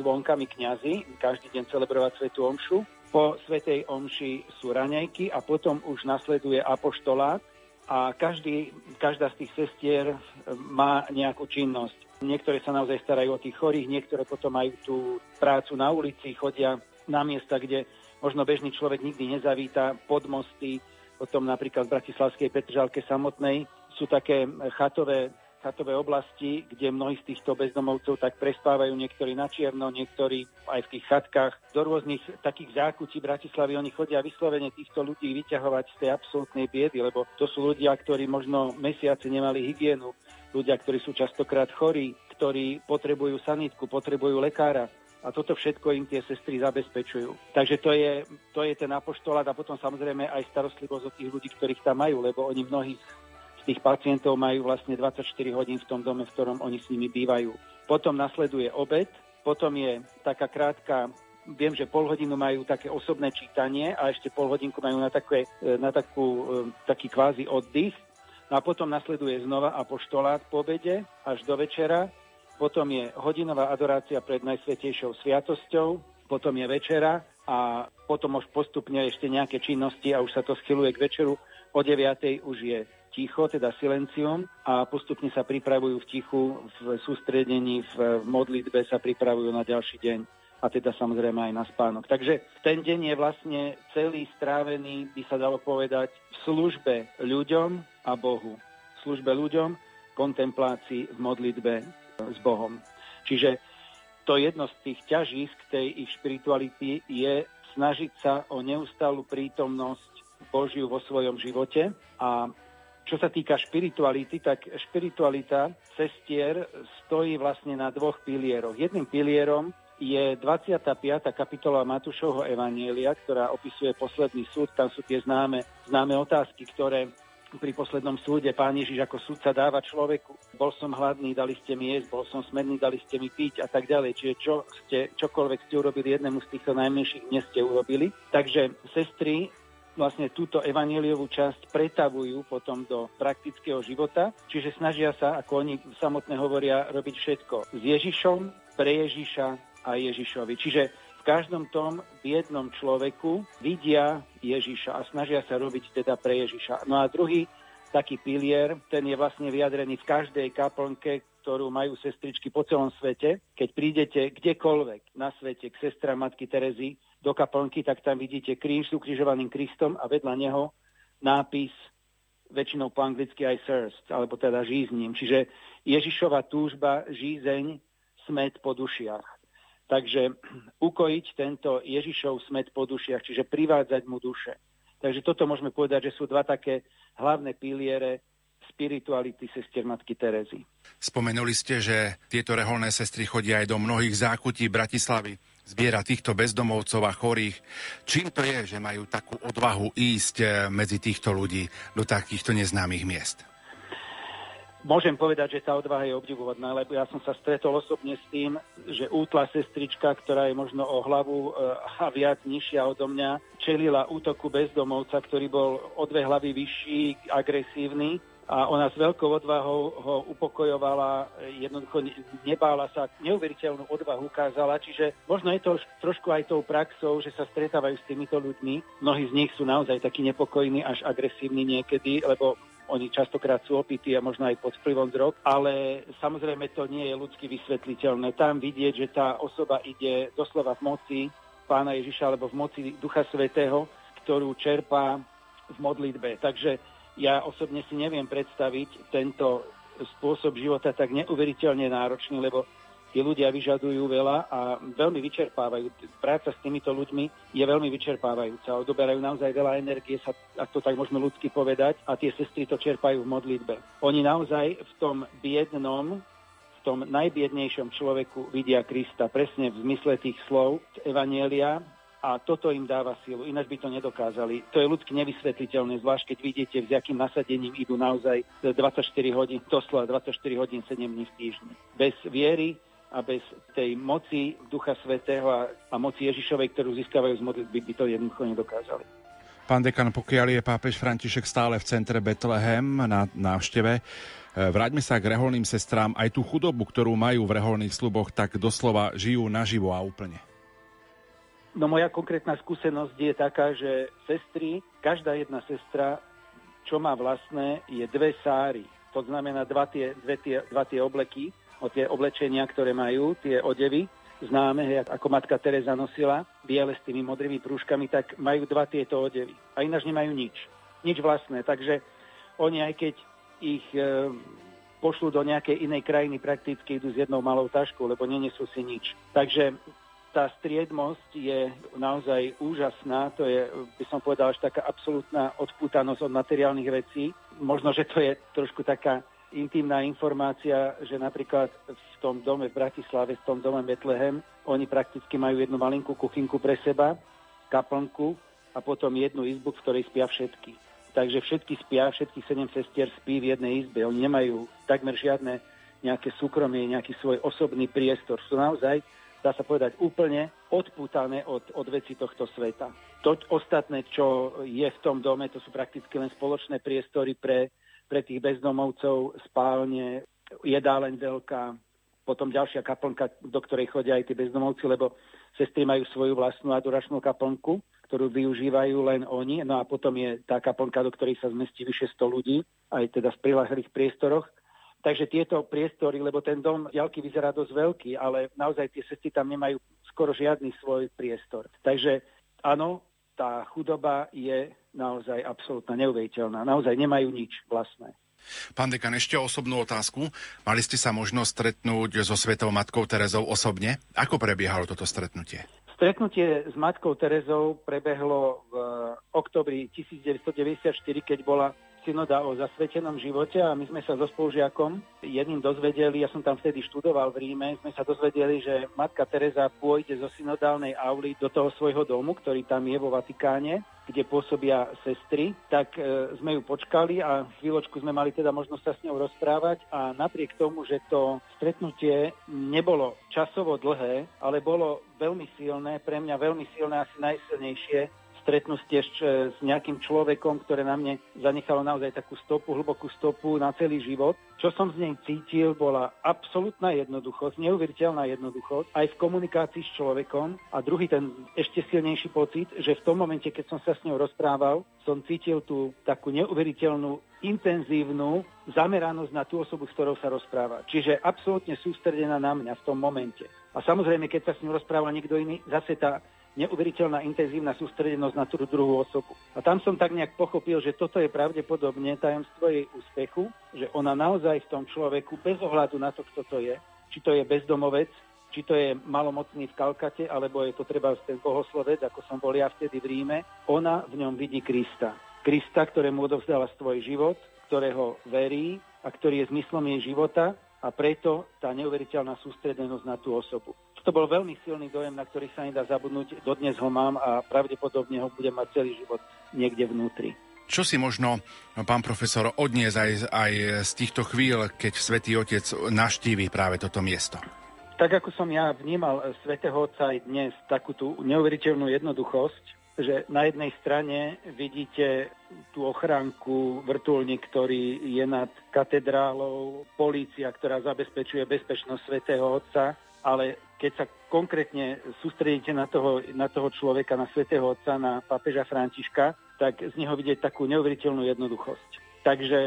zvonkami kňazi, každý deň celebrovať Svetu Omšu. Po Svetej Omši sú raňajky a potom už nasleduje apoštolát a každý, každá z tých sestier má nejakú činnosť. Niektoré sa naozaj starajú o tých chorých, niektoré potom majú tú prácu na ulici, chodia na miesta, kde možno bežný človek nikdy nezavíta, pod mosty, potom napríklad v Bratislavskej Petržalke samotnej sú také chatové, chatové oblasti, kde mnohí z týchto bezdomovcov tak prespávajú, niektorí na čierno, niektorí aj v tých chatkách. Do rôznych takých zákutí Bratislavy oni chodia vyslovene týchto ľudí vyťahovať z tej absolútnej biedy, lebo to sú ľudia, ktorí možno mesiace nemali hygienu, ľudia, ktorí sú častokrát chorí, ktorí potrebujú sanitku, potrebujú lekára a toto všetko im tie sestry zabezpečujú. Takže to je, to je ten apoštolát a potom samozrejme aj starostlivosť o tých ľudí, ktorých tam majú, lebo oni mnohí z tých pacientov majú vlastne 24 hodín v tom dome, v ktorom oni s nimi bývajú. Potom nasleduje obed, potom je taká krátka viem, že pol hodinu majú také osobné čítanie a ešte pol hodinku majú na, také, na takú, e, taký kvázi oddych. No a potom nasleduje znova apoštolát po obede až do večera potom je hodinová adorácia pred Najsvetejšou sviatosťou, potom je večera a potom už postupne ešte nejaké činnosti a už sa to schyluje k večeru. O 9. už je ticho, teda silencium a postupne sa pripravujú v tichu, v sústredení, v modlitbe sa pripravujú na ďalší deň a teda samozrejme aj na spánok. Takže ten deň je vlastne celý strávený, by sa dalo povedať, v službe ľuďom a Bohu. V službe ľuďom, kontemplácii, v modlitbe s Bohom. Čiže to jedno z tých ťažísk tej ich spirituality je snažiť sa o neustálu prítomnosť Božiu vo svojom živote a čo sa týka špirituality, tak špiritualita cestier stojí vlastne na dvoch pilieroch. Jedným pilierom je 25. kapitola Matúšovho Evanielia, ktorá opisuje posledný súd. Tam sú tie známe, známe otázky, ktoré pri poslednom súde pán Ježiš ako súdca dáva človeku. Bol som hladný, dali ste mi jesť, bol som smedný, dali ste mi piť a tak ďalej. Čiže čo ste, čokoľvek ste urobili jednému z týchto najmenších, dnes ste urobili. Takže sestry vlastne túto evaníliovú časť pretavujú potom do praktického života, čiže snažia sa, ako oni samotné hovoria, robiť všetko s Ježišom, pre Ježiša a Ježišovi. Čiže každom tom biednom človeku vidia Ježiša a snažia sa robiť teda pre Ježiša. No a druhý taký pilier, ten je vlastne vyjadrený v každej kaplnke, ktorú majú sestričky po celom svete. Keď prídete kdekoľvek na svete k sestra Matky Terezy do kaplnky, tak tam vidíte kríž s ukrižovaným Kristom a vedľa neho nápis väčšinou po anglicky aj thirst, alebo teda žízním. Čiže Ježišova túžba, žízeň, smet po dušiach. Takže ukojiť tento Ježišov smet po dušiach, čiže privádzať mu duše. Takže toto môžeme povedať, že sú dva také hlavné piliere spirituality sestier Matky Terezy. Spomenuli ste, že tieto reholné sestry chodia aj do mnohých zákutí Bratislavy, zbiera týchto bezdomovcov a chorých. Čím to je, že majú takú odvahu ísť eh, medzi týchto ľudí do takýchto neznámych miest? Môžem povedať, že tá odvaha je obdivuhodná, lebo ja som sa stretol osobne s tým, že útla sestrička, ktorá je možno o hlavu eh, a viac nižšia odo mňa, čelila útoku bezdomovca, ktorý bol o dve hlavy vyšší, agresívny a ona s veľkou odvahou ho upokojovala, jednoducho nebála sa, neuveriteľnú odvahu ukázala, čiže možno je to trošku aj tou praxou, že sa stretávajú s týmito ľuďmi. Mnohí z nich sú naozaj takí nepokojní, až agresívni niekedy, lebo oni častokrát sú opití a možno aj pod vplyvom drog, ale samozrejme to nie je ľudsky vysvetliteľné. Tam vidieť, že tá osoba ide doslova v moci pána Ježiša alebo v moci Ducha Svetého, ktorú čerpá v modlitbe. Takže ja osobne si neviem predstaviť tento spôsob života tak neuveriteľne náročný, lebo tí ľudia vyžadujú veľa a veľmi vyčerpávajú. Práca s týmito ľuďmi je veľmi vyčerpávajúca. Odoberajú naozaj veľa energie, sa, ak to tak môžeme ľudsky povedať, a tie sestry to čerpajú v modlitbe. Oni naozaj v tom biednom, v tom najbiednejšom človeku vidia Krista presne v zmysle tých slov z Evanielia, a toto im dáva silu, ináč by to nedokázali. To je ľudsky nevysvetliteľné, zvlášť keď vidíte, s akým nasadením idú naozaj 24 hodín, doslova 24 hodín 7 dní v týždni. Bez viery, a bez tej moci Ducha Svetého a, a moci Ježišovej, ktorú získavajú z modlitby, by to jednoducho nedokázali. Pán dekan, pokiaľ je pápež František stále v centre Betlehem na návšteve, E, vráťme sa k reholným sestrám. Aj tú chudobu, ktorú majú v reholných sluboch, tak doslova žijú naživo a úplne. No moja konkrétna skúsenosť je taká, že sestry, každá jedna sestra, čo má vlastné, je dve sáry. To znamená dva tie, dve tie, dva tie obleky, o tie oblečenia, ktoré majú, tie odevy, známe, ako matka Teresa nosila, biele s tými modrými prúžkami, tak majú dva tieto odevy. A ináč nemajú nič. Nič vlastné. Takže oni aj keď ich e, pošlu do nejakej inej krajiny, prakticky idú s jednou malou taškou, lebo nenesú si nič. Takže tá striedmosť je naozaj úžasná, to je, by som povedal, až taká absolútna odpútanosť od materiálnych vecí. Možno, že to je trošku taká intimná informácia, že napríklad v tom dome v Bratislave, v tom dome Betlehem, oni prakticky majú jednu malinkú kuchynku pre seba, kaplnku a potom jednu izbu, v ktorej spia všetky. Takže všetky spia, všetkých sedem sestier spí v jednej izbe. Oni nemajú takmer žiadne nejaké súkromie, nejaký svoj osobný priestor. Sú naozaj, dá sa povedať, úplne odpútané od, od veci tohto sveta. To ostatné, čo je v tom dome, to sú prakticky len spoločné priestory pre, pre tých bezdomovcov, spálne, jedáleň veľká, potom ďalšia kaplnka, do ktorej chodia aj tí bezdomovci, lebo sestry majú svoju vlastnú adoračnú kaplnku ktorú využívajú len oni. No a potom je tá kaplnka, do ktorej sa zmestí vyše 100 ľudí, aj teda v prilahlých priestoroch. Takže tieto priestory, lebo ten dom ďalky vyzerá dosť veľký, ale naozaj tie sestry tam nemajú skoro žiadny svoj priestor. Takže áno, tá chudoba je naozaj absolútna neuveriteľná. Naozaj nemajú nič vlastné. Pán dekan, ešte osobnú otázku. Mali ste sa možnosť stretnúť so Svetou Matkou Terezou osobne? Ako prebiehalo toto stretnutie? Stretnutie s Matkou Terezou prebehlo v oktobri 1994, keď bola synoda o zasvetenom živote a my sme sa so spolužiakom jedným dozvedeli, ja som tam vtedy študoval v Ríme, sme sa dozvedeli, že matka Teresa pôjde zo synodálnej auly do toho svojho domu, ktorý tam je vo Vatikáne, kde pôsobia sestry, tak e, sme ju počkali a chvíľočku sme mali teda možnosť sa s ňou rozprávať a napriek tomu, že to stretnutie nebolo časovo dlhé, ale bolo veľmi silné, pre mňa veľmi silné, asi najsilnejšie, stretnutie s nejakým človekom, ktoré na mne zanechalo naozaj takú stopu, hlbokú stopu na celý život. Čo som z nej cítil, bola absolútna jednoduchosť, neuveriteľná jednoduchosť aj v komunikácii s človekom. A druhý ten ešte silnejší pocit, že v tom momente, keď som sa s ňou rozprával, som cítil tú takú neuveriteľnú intenzívnu zameranosť na tú osobu, s ktorou sa rozpráva. Čiže absolútne sústredená na mňa v tom momente. A samozrejme, keď sa s ňou rozpráva niekto iný, zase tá neuveriteľná intenzívna sústredenosť na tú druhú osobu. A tam som tak nejak pochopil, že toto je pravdepodobne tajomstvo jej úspechu, že ona naozaj v tom človeku, bez ohľadu na to, kto to je, či to je bezdomovec, či to je malomocný v Kalkate, alebo je to treba ten bohoslovec, ako som bol ja vtedy v Ríme, ona v ňom vidí Krista. Krista, ktorému odovzdala svoj život, ktorého verí a ktorý je zmyslom jej života a preto tá neuveriteľná sústredenosť na tú osobu. To bol veľmi silný dojem, na ktorý sa nedá zabudnúť. Dodnes ho mám a pravdepodobne ho budem mať celý život niekde vnútri. Čo si možno, pán profesor, odnies aj, aj z týchto chvíľ, keď Svetý Otec naštíví práve toto miesto? Tak ako som ja vnímal Svetého Otca aj dnes, takú tú neuveriteľnú jednoduchosť, že na jednej strane vidíte tú ochránku, vrtulník, ktorý je nad katedrálou, polícia, ktorá zabezpečuje bezpečnosť Svetého Otca, ale keď sa konkrétne sústredíte na toho, na toho človeka, na svätého Otca, na pápeža Františka, tak z neho vidieť takú neuveriteľnú jednoduchosť. Takže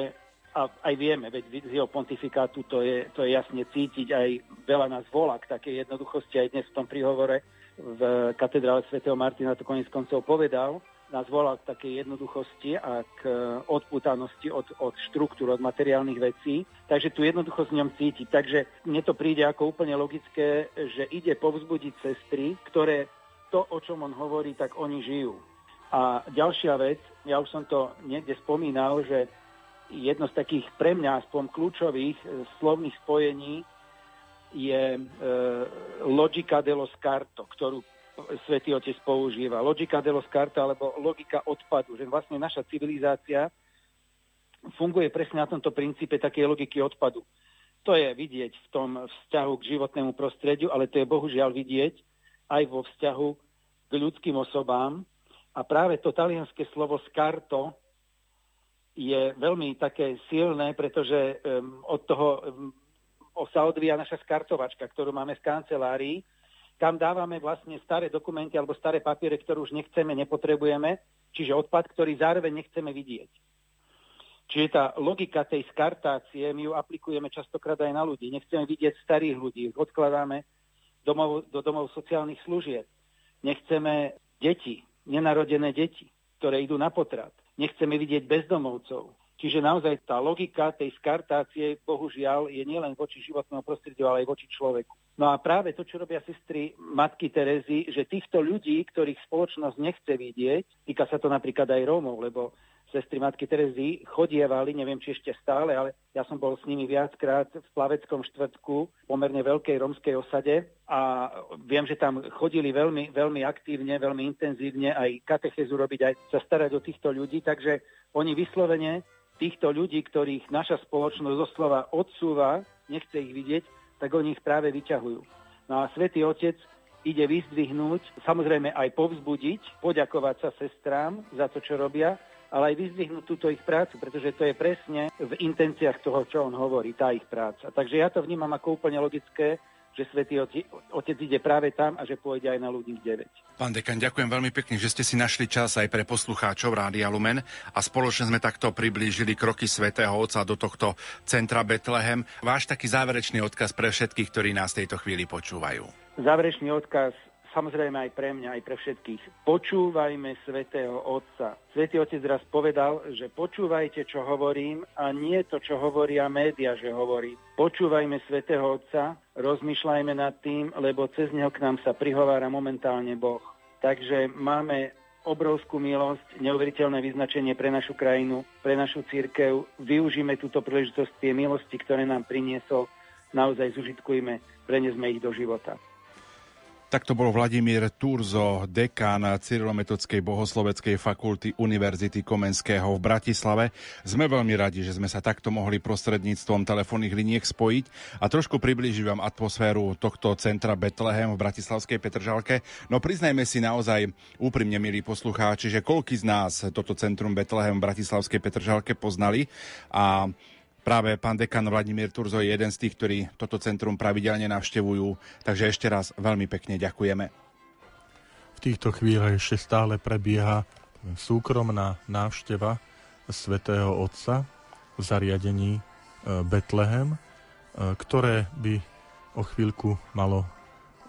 a aj vieme, veď z jeho pontifikátu to je, to je jasne cítiť, aj veľa nás volá k takej jednoduchosti, aj dnes v tom príhovore v katedrále svätého Martina to konec koncov povedal, nás volá k takej jednoduchosti a k e, odputanosti od, od štruktúr, od materiálnych vecí. Takže tu jednoduchosť v ňom cíti. Takže mne to príde ako úplne logické, že ide povzbudiť sestry, ktoré to, o čom on hovorí, tak oni žijú. A ďalšia vec, ja už som to niekde spomínal, že jedno z takých pre mňa aspoň kľúčových e, slovných spojení je e, logika dello scarto, ktorú Svetý Otec používa. Logika dello scarto alebo logika odpadu, že vlastne naša civilizácia funguje presne na tomto princípe takej logiky odpadu. To je vidieť v tom vzťahu k životnému prostrediu, ale to je bohužiaľ vidieť aj vo vzťahu k ľudským osobám, A práve to talianské slovo skarto je veľmi také silné, pretože um, od toho um, sa odvíja naša skartovačka, ktorú máme v kancelárii. Tam dávame vlastne staré dokumenty alebo staré papiere, ktoré už nechceme, nepotrebujeme, čiže odpad, ktorý zároveň nechceme vidieť. Čiže tá logika tej skartácie, my ju aplikujeme častokrát aj na ľudí. Nechceme vidieť starých ľudí, odkladáme domov, do domov sociálnych služieb. Nechceme deti, nenarodené deti, ktoré idú na potrat. Nechceme vidieť bezdomovcov. Čiže naozaj tá logika tej skartácie, bohužiaľ, je nielen voči životnému prostrediu, ale aj voči človeku. No a práve to, čo robia sestry matky Terezy, že týchto ľudí, ktorých spoločnosť nechce vidieť, týka sa to napríklad aj Rómov, lebo sestry matky Terezy chodievali, neviem či ešte stále, ale ja som bol s nimi viackrát v Plaveckom štvrtku, pomerne veľkej romskej osade a viem, že tam chodili veľmi, veľmi aktívne, veľmi intenzívne aj katechezu robiť, aj sa starať o týchto ľudí, takže oni vyslovene týchto ľudí, ktorých naša spoločnosť doslova odsúva, nechce ich vidieť, tak oni ich práve vyťahujú. No a Svetý Otec ide vyzdvihnúť, samozrejme aj povzbudiť, poďakovať sa sestrám za to, čo robia, ale aj vyzdvihnúť túto ich prácu, pretože to je presne v intenciách toho, čo on hovorí, tá ich práca. Takže ja to vnímam ako úplne logické, že Svetý Otec ide práve tam a že pôjde aj na ľudí 9. Pán dekan, ďakujem veľmi pekne, že ste si našli čas aj pre poslucháčov Rádia Lumen a spoločne sme takto priblížili kroky Svetého Otca do tohto centra Betlehem. Váš taký záverečný odkaz pre všetkých, ktorí nás tejto chvíli počúvajú. Záverečný odkaz samozrejme aj pre mňa, aj pre všetkých. Počúvajme svätého Otca. Svetý Otec raz povedal, že počúvajte, čo hovorím a nie to, čo hovoria média, že hovorí. Počúvajme svätého Otca, rozmýšľajme nad tým, lebo cez neho k nám sa prihovára momentálne Boh. Takže máme obrovskú milosť, neuveriteľné vyznačenie pre našu krajinu, pre našu církev. Využíme túto príležitosť, tie milosti, ktoré nám priniesol, naozaj zužitkujme, prenesme ich do života. Takto bol Vladimír Turzo, dekán Cyrilometodskej bohosloveckej fakulty Univerzity Komenského v Bratislave. Sme veľmi radi, že sme sa takto mohli prostredníctvom telefónnych liniek spojiť a trošku priblížiť vám atmosféru tohto centra Betlehem v Bratislavskej Petržalke. No priznajme si naozaj úprimne, milí poslucháči, že koľký z nás toto centrum Betlehem v Bratislavskej Petržalke poznali a Práve pán dekan Vladimír Turzo je jeden z tých, ktorí toto centrum pravidelne navštevujú, takže ešte raz veľmi pekne ďakujeme. V týchto chvíľach ešte stále prebieha súkromná návšteva svätého Otca v zariadení e, Betlehem, e, ktoré by o chvíľku malo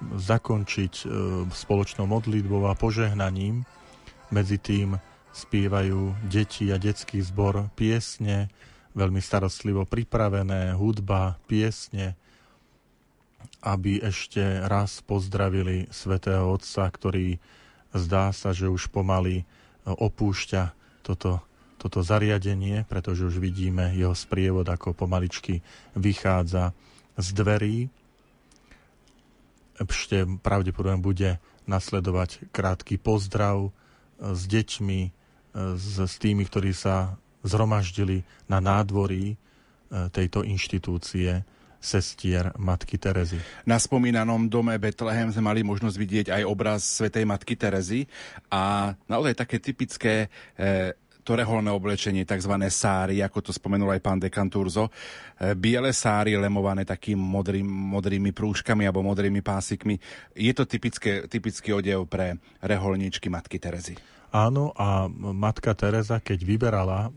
zakončiť e, spoločnou modlitbou a požehnaním. Medzi tým spievajú deti a detský zbor piesne, veľmi starostlivo pripravené, hudba, piesne, aby ešte raz pozdravili svätého Otca, ktorý zdá sa, že už pomaly opúšťa toto, toto zariadenie, pretože už vidíme jeho sprievod, ako pomaličky vychádza z dverí. Ešte pravdepodobne bude nasledovať krátky pozdrav s deťmi, s, s tými, ktorí sa zhromaždili na nádvorí e, tejto inštitúcie sestier Matky Terezy. Na spomínanom dome Betlehem sme mali možnosť vidieť aj obraz svätej Matky Terezy a naozaj také typické e, to reholné oblečenie, tzv. sáry, ako to spomenul aj pán dekan Turzo. E, biele sáry lemované takým modrým, modrými prúžkami alebo modrými pásikmi. Je to typické, typický odev pre reholníčky Matky Terezy. Áno, a matka Teresa, keď vyberala e,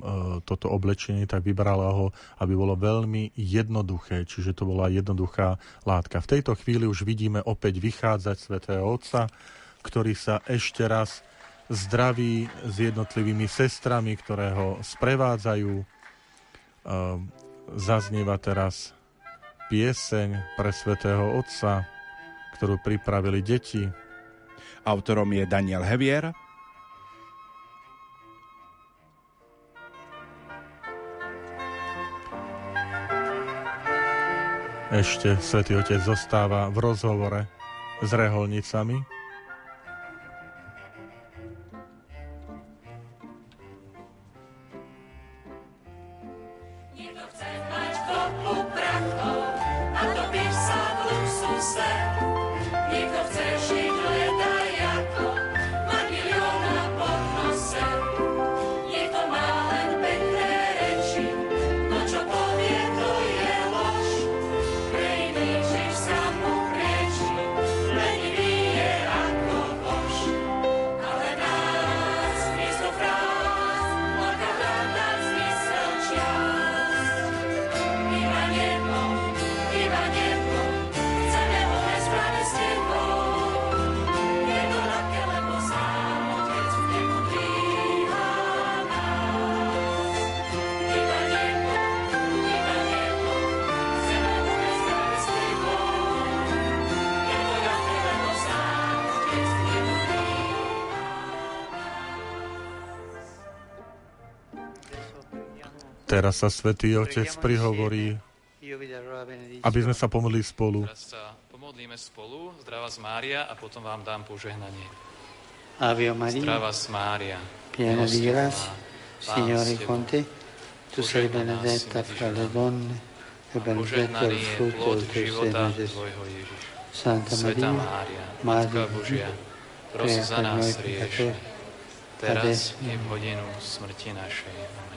toto oblečenie, tak vyberala ho, aby bolo veľmi jednoduché, čiže to bola jednoduchá látka. V tejto chvíli už vidíme opäť vychádzať svätého Otca, ktorý sa ešte raz zdraví s jednotlivými sestrami, ktoré ho sprevádzajú. E, zaznieva teraz pieseň pre svätého Otca, ktorú pripravili deti. Autorom je Daniel Hevier. Ešte svätý Otec zostáva v rozhovore s reholnicami, Teraz sa Svetý Otec prihovorí, aby sme sa pomodli spolu. Teraz sa pomodlíme spolu. Zdravá z Mária a potom vám dám požehnanie. Ave Maria, Zdravá z Mária. piena di grazia, Signore con te, tu sei benedetta fra le donne e benedetto il frutto del tuo seno, Gesù. Santa Sveta Maria, Mária, Madre Matka Božia, pros prega za per nás noi peccatori, teraz adesso i v hodinu smrti našej. Amen.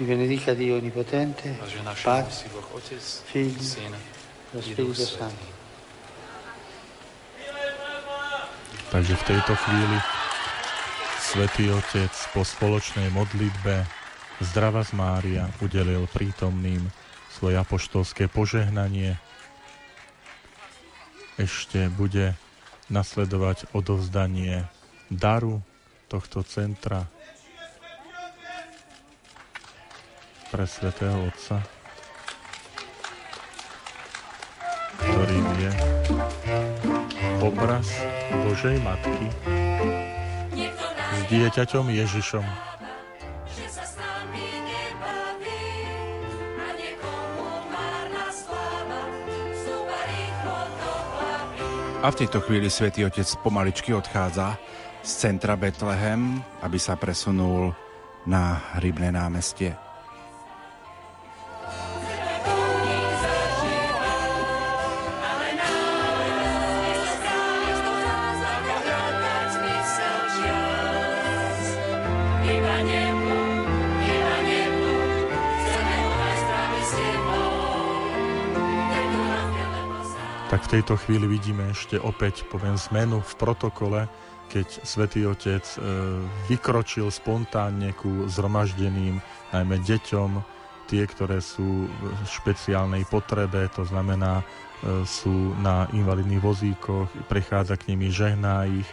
Vi benedica Dio Onnipotente, A že našemu Padre, Figlio, lo Spirito Santo. Takže v tejto chvíli Svetý Otec po spoločnej modlitbe Zdrava z Mária udelil prítomným svoje apoštolské požehnanie. Ešte bude nasledovať odovzdanie daru tohto centra pre Svetého Otca, ktorým je obraz Božej Matky s dieťaťom Ježišom. A v tejto chvíli svätý Otec pomaličky odchádza z centra Betlehem, aby sa presunul na Rybné námestie. Tejto chvíli vidíme ešte opäť, poviem, zmenu v protokole, keď Svetý Otec e, vykročil spontánne ku zhromaždeným, najmä deťom, tie, ktoré sú v špeciálnej potrebe, to znamená, e, sú na invalidných vozíkoch, prechádza k nimi, žehná ich,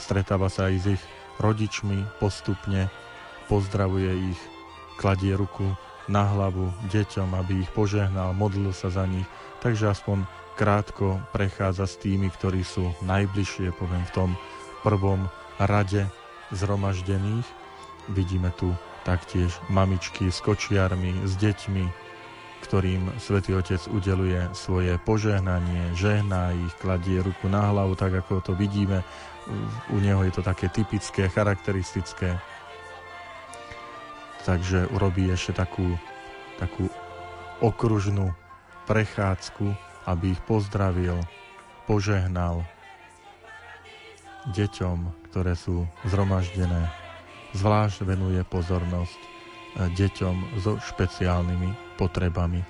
stretáva sa aj s ich rodičmi postupne, pozdravuje ich, kladie ruku na hlavu deťom, aby ich požehnal, modlil sa za nich, takže aspoň krátko prechádza s tými, ktorí sú najbližšie, poviem, v tom prvom rade zhromaždených. Vidíme tu taktiež mamičky s kočiarmi, s deťmi, ktorým Svetý Otec udeluje svoje požehnanie, žehná ich, kladie ruku na hlavu, tak ako to vidíme. U neho je to také typické, charakteristické. Takže urobí ešte takú, takú okružnú prechádzku, aby ich pozdravil, požehnal deťom, ktoré sú zhromaždené. Zvlášť venuje pozornosť eh, deťom so špeciálnymi potrebami.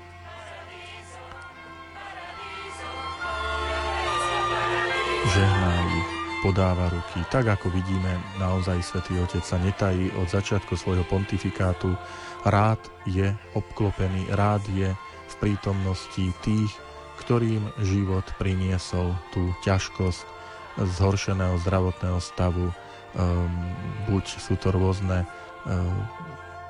Žehná ich, podáva ruky. Tak ako vidíme, naozaj Svetý Otec sa netají od začiatku svojho pontifikátu. Rád je obklopený, rád je v prítomnosti tých, ktorým život priniesol tú ťažkosť zhoršeného zdravotného stavu. Um, buď sú to rôzne um,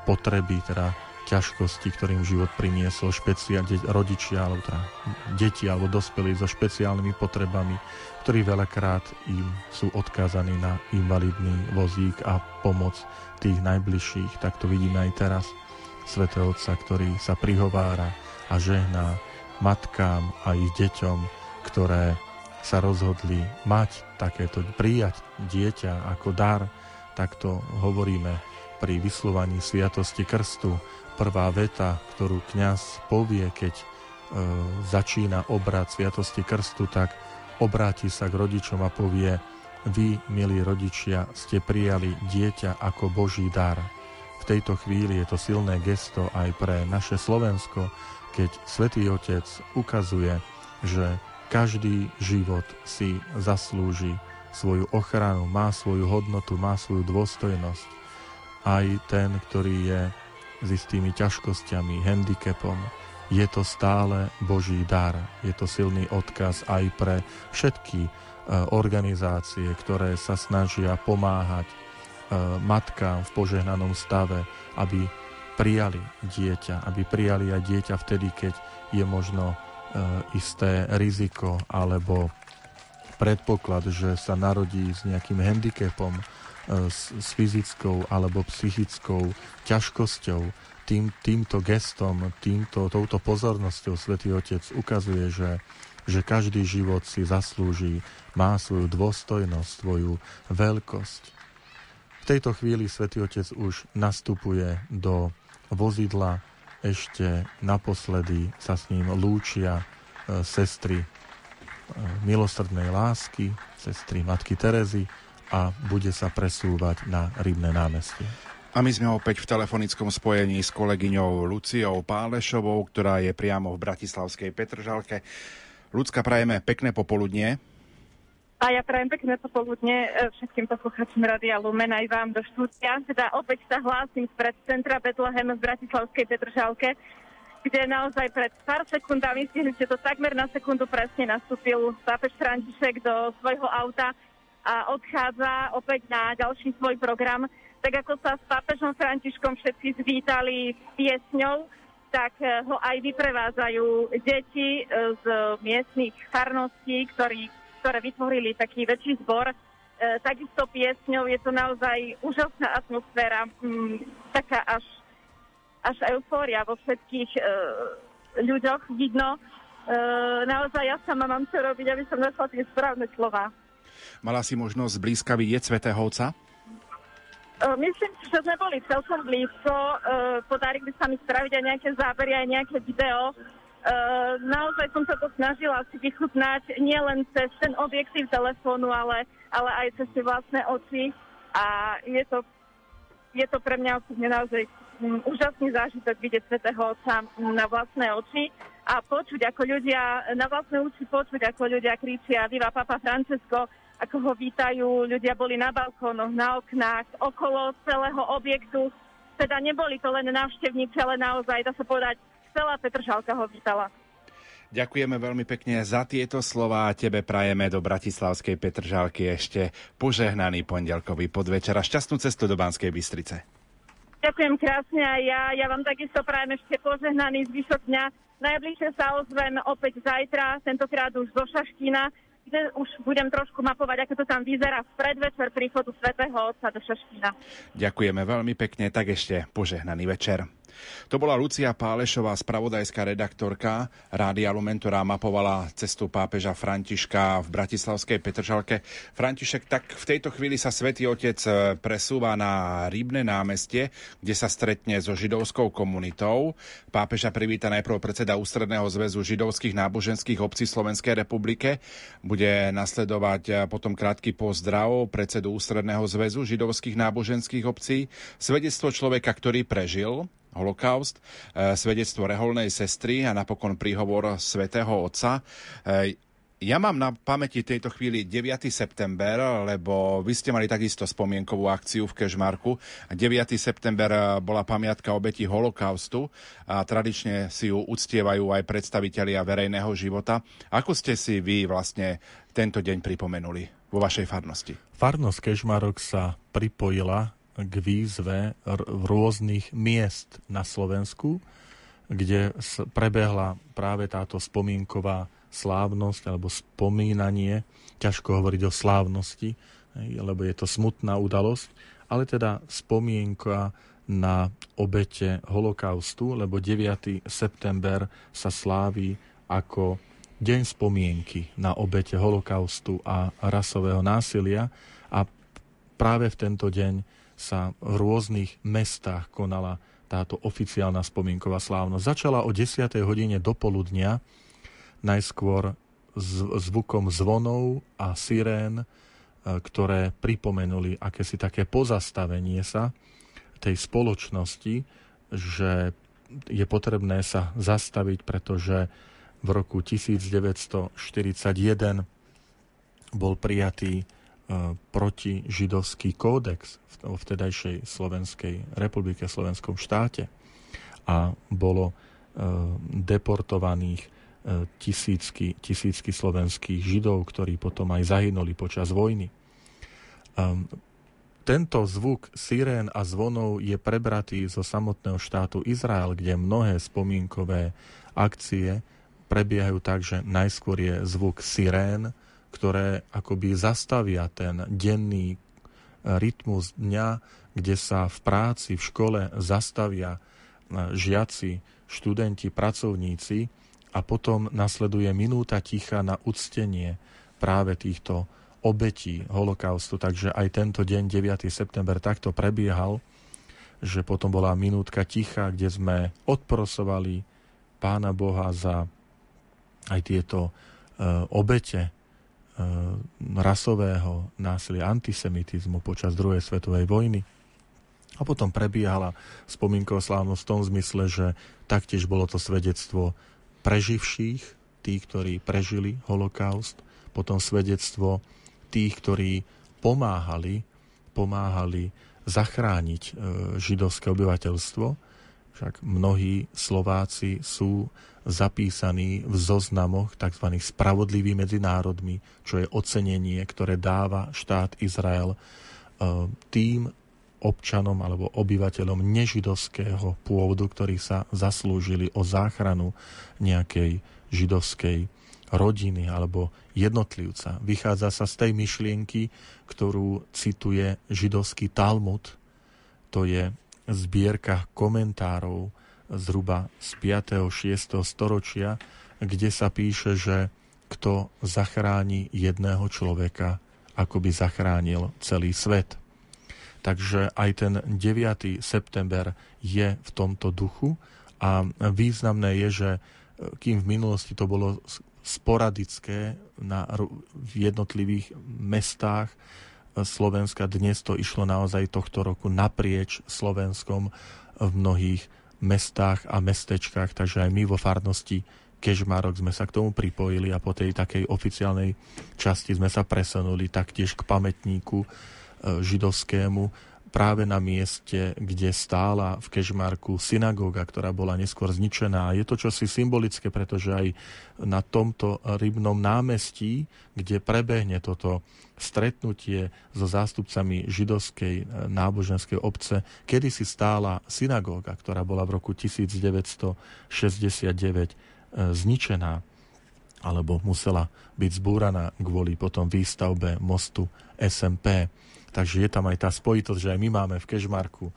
potreby, teda ťažkosti, ktorým život priniesol špecia, de, rodičia, alebo teda deti alebo dospelí so špeciálnymi potrebami, ktorí veľakrát im sú odkázaní na invalidný vozík a pomoc tých najbližších. Tak to vidíme aj teraz. Svetého Otca, ktorý sa prihovára a žehná matkám a ich deťom, ktoré sa rozhodli mať takéto, prijať dieťa ako dar, takto hovoríme pri vyslovaní sviatosti krstu. Prvá veta, ktorú kňaz povie, keď e, začína obrad sviatosti krstu, tak obráti sa k rodičom a povie, vy, milí rodičia, ste prijali dieťa ako Boží dar. V tejto chvíli je to silné gesto aj pre naše Slovensko, keď Svetý Otec ukazuje, že každý život si zaslúži svoju ochranu, má svoju hodnotu, má svoju dôstojnosť. Aj ten, ktorý je s istými ťažkosťami, handicapom, je to stále Boží dar. Je to silný odkaz aj pre všetky e, organizácie, ktoré sa snažia pomáhať e, matkám v požehnanom stave, aby prijali dieťa, aby prijali aj dieťa vtedy, keď je možno e, isté riziko alebo predpoklad, že sa narodí s nejakým handicapom s, s fyzickou alebo psychickou ťažkosťou. Tým, týmto gestom, týmto, touto pozornosťou Svetý Otec ukazuje, že, že každý život si zaslúži, má svoju dôstojnosť, svoju veľkosť. Tejto chvíli Svetý Otec už nastupuje do vozidla, ešte naposledy sa s ním lúčia e, sestry e, milosrdnej lásky, sestry Matky Terezy, a bude sa presúvať na Rybné námestie. A my sme opäť v telefonickom spojení s kolegyňou Luciou Pálešovou, ktorá je priamo v Bratislavskej Petržalke. Ľudská, prajeme pekné popoludnie. A ja prajem pekné popoludne e, všetkým poslucháčom Radia Lumen aj vám do štúdia. Teda opäť sa hlásim spred centra Betlehem v Bratislavskej Petržalke, kde naozaj pred pár sekundami, stihli ste to takmer na sekundu presne, nastúpil pápež František do svojho auta a odchádza opäť na ďalší svoj program. Tak ako sa s pápežom Františkom všetci zvítali piesňou, tak e, ho aj vyprevádzajú deti e, z miestnych farností, ktorí, ktoré vytvorili taký väčší zbor. E, takisto piesňou je to naozaj úžasná atmosféra, m, taká až, až eufória vo všetkých e, ľuďoch vidno. E, naozaj ja sama mám čo robiť, aby som našla tie správne slova. Mala si možnosť blízka vidieť Svetého? Uh, Myslím si, že sme boli celkom blízko. Uh, Podarili sa mi spraviť aj nejaké zábery, aj nejaké video. Uh, Naozaj som sa to snažila si vychutnať nielen cez ten objektív telefónu, ale, ale aj cez tie vlastné oči. A je to, je to pre mňa osobne naozaj mm, úžasný zážitok vidieť Svetého Otca na vlastné oči a počuť, ako ľudia, na vlastné uši počuť, ako ľudia kričia Viva Papa Francesco, ako ho vítajú, ľudia boli na balkónoch, na oknách, okolo celého objektu. Teda neboli to len návštevníci, ale naozaj, dá sa povedať, celá Petržalka ho vítala. Ďakujeme veľmi pekne za tieto slova a tebe prajeme do Bratislavskej Petržalky ešte požehnaný pondelkový podvečer a šťastnú cestu do Banskej Bystrice. Ďakujem krásne a ja, ja vám takisto prajem ešte požehnaný zvyšok dňa. Najbližšie sa ozvem opäť zajtra, tentokrát už zo Šaštína, kde už budem trošku mapovať, ako to tam vyzerá v predvečer príchodu svätého Otca do Šaštína. Ďakujeme veľmi pekne, tak ešte požehnaný večer. To bola Lucia Pálešová, spravodajská redaktorka Rádia Lumen, ktorá mapovala cestu pápeža Františka v Bratislavskej Petržalke. František, tak v tejto chvíli sa Svetý Otec e, presúva na Rybné námestie, kde sa stretne so židovskou komunitou. Pápeža privíta najprv predseda Ústredného zväzu židovských náboženských obcí Slovenskej republike. Bude nasledovať e, potom krátky pozdrav predsedu Ústredného zväzu židovských náboženských obcí. Svedectvo človeka, ktorý prežil holokaust, e, svedectvo reholnej sestry a napokon príhovor svätého Otca. E, Ja mám na pamäti tejto chvíli 9. september, lebo vy ste mali takisto spomienkovú akciu v Kešmarku. 9. september bola pamiatka obeti holokaustu a tradične si ju uctievajú aj predstavitelia verejného života. Ako ste si vy vlastne tento deň pripomenuli vo vašej farnosti? Farnosť Kežmarok sa pripojila k výzve rôznych miest na Slovensku, kde prebehla práve táto spomienková slávnosť alebo spomínanie, ťažko hovoriť o slávnosti, lebo je to smutná udalosť, ale teda spomienka na obete holokaustu, lebo 9. september sa slávi ako deň spomienky na obete holokaustu a rasového násilia a práve v tento deň sa v rôznych mestách konala táto oficiálna spomienková slávnosť. Začala o 10. hodine do poludnia, najskôr zvukom zvonov a sirén, e, ktoré pripomenuli akési také pozastavenie sa tej spoločnosti, že je potrebné sa zastaviť, pretože v roku 1941 bol prijatý protižidovský kódex v vtedajšej Slovenskej republike, Slovenskom štáte a bolo deportovaných tisícky, tisícky slovenských židov, ktorí potom aj zahynuli počas vojny. Tento zvuk sirén a zvonov je prebratý zo samotného štátu Izrael, kde mnohé spomienkové akcie prebiehajú tak, že najskôr je zvuk sirén, ktoré akoby zastavia ten denný rytmus dňa, kde sa v práci, v škole zastavia e, žiaci, študenti, pracovníci a potom nasleduje minúta ticha na uctenie práve týchto obetí holokaustu. Takže aj tento deň, 9. september, takto prebiehal, že potom bola minútka ticha, kde sme odprosovali Pána Boha za aj tieto uh, obete rasového násilia, antisemitizmu počas druhej svetovej vojny. A potom prebiehala spomínková slávnosť v tom zmysle, že taktiež bolo to svedectvo preživších, tých, ktorí prežili holokaust, potom svedectvo tých, ktorí pomáhali, pomáhali zachrániť e, židovské obyvateľstvo. Však mnohí Slováci sú zapísaní v zoznamoch tzv. spravodlivých medzi národmi, čo je ocenenie, ktoré dáva štát Izrael e, tým občanom alebo obyvateľom nežidovského pôvodu, ktorí sa zaslúžili o záchranu nejakej židovskej rodiny alebo jednotlivca. Vychádza sa z tej myšlienky, ktorú cituje židovský Talmud. To je zbierka komentárov zhruba z 5. 6. storočia, kde sa píše, že kto zachráni jedného človeka, ako by zachránil celý svet. Takže aj ten 9. september je v tomto duchu a významné je, že e, kým v minulosti to bolo sporadické na, v jednotlivých mestách Slovenska, dnes to išlo naozaj tohto roku naprieč Slovenskom v mnohých mestách a mestečkách, takže aj my vo farnosti Kežmarok sme sa k tomu pripojili a po tej takej oficiálnej časti sme sa presunuli taktiež k pamätníku E, židovskému práve na mieste, kde stála v Kežmarku synagóga, ktorá bola neskôr zničená. Je to čosi symbolické, pretože aj na tomto rybnom námestí, kde prebehne toto stretnutie so zástupcami židovskej e, náboženskej obce, kedy si stála synagóga, ktorá bola v roku 1969 e, zničená alebo musela byť zbúraná kvôli potom výstavbe mostu SMP. Takže je tam aj tá spojitosť, že aj my máme v Kežmarku e,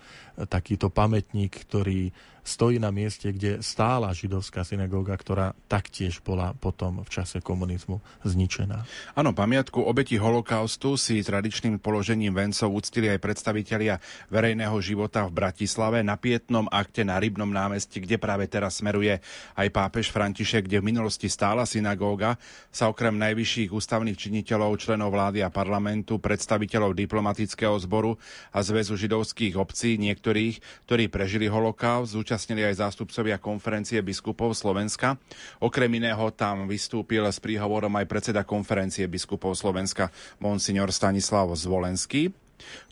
takýto pamätník, ktorý stojí na mieste, kde stála židovská synagóga, ktorá taktiež bola potom v čase komunizmu zničená. Áno, pamiatku obeti holokaustu si tradičným položením vencov uctili aj predstavitelia verejného života v Bratislave na pietnom akte na Rybnom námestí, kde práve teraz smeruje aj pápež František, kde v minulosti stála synagóga, sa okrem najvyšších ústavných činiteľov, členov vlády a parlamentu, predstaviteľov diplomatického zboru a Zväzu židovských obcí, niektorých, ktorí prežili holokaust, zúčastnili aj zástupcovia konferencie biskupov Slovenska. Okrem iného tam vystúpil s príhovorom aj predseda konferencie biskupov Slovenska monsignor Stanislav Zvolenský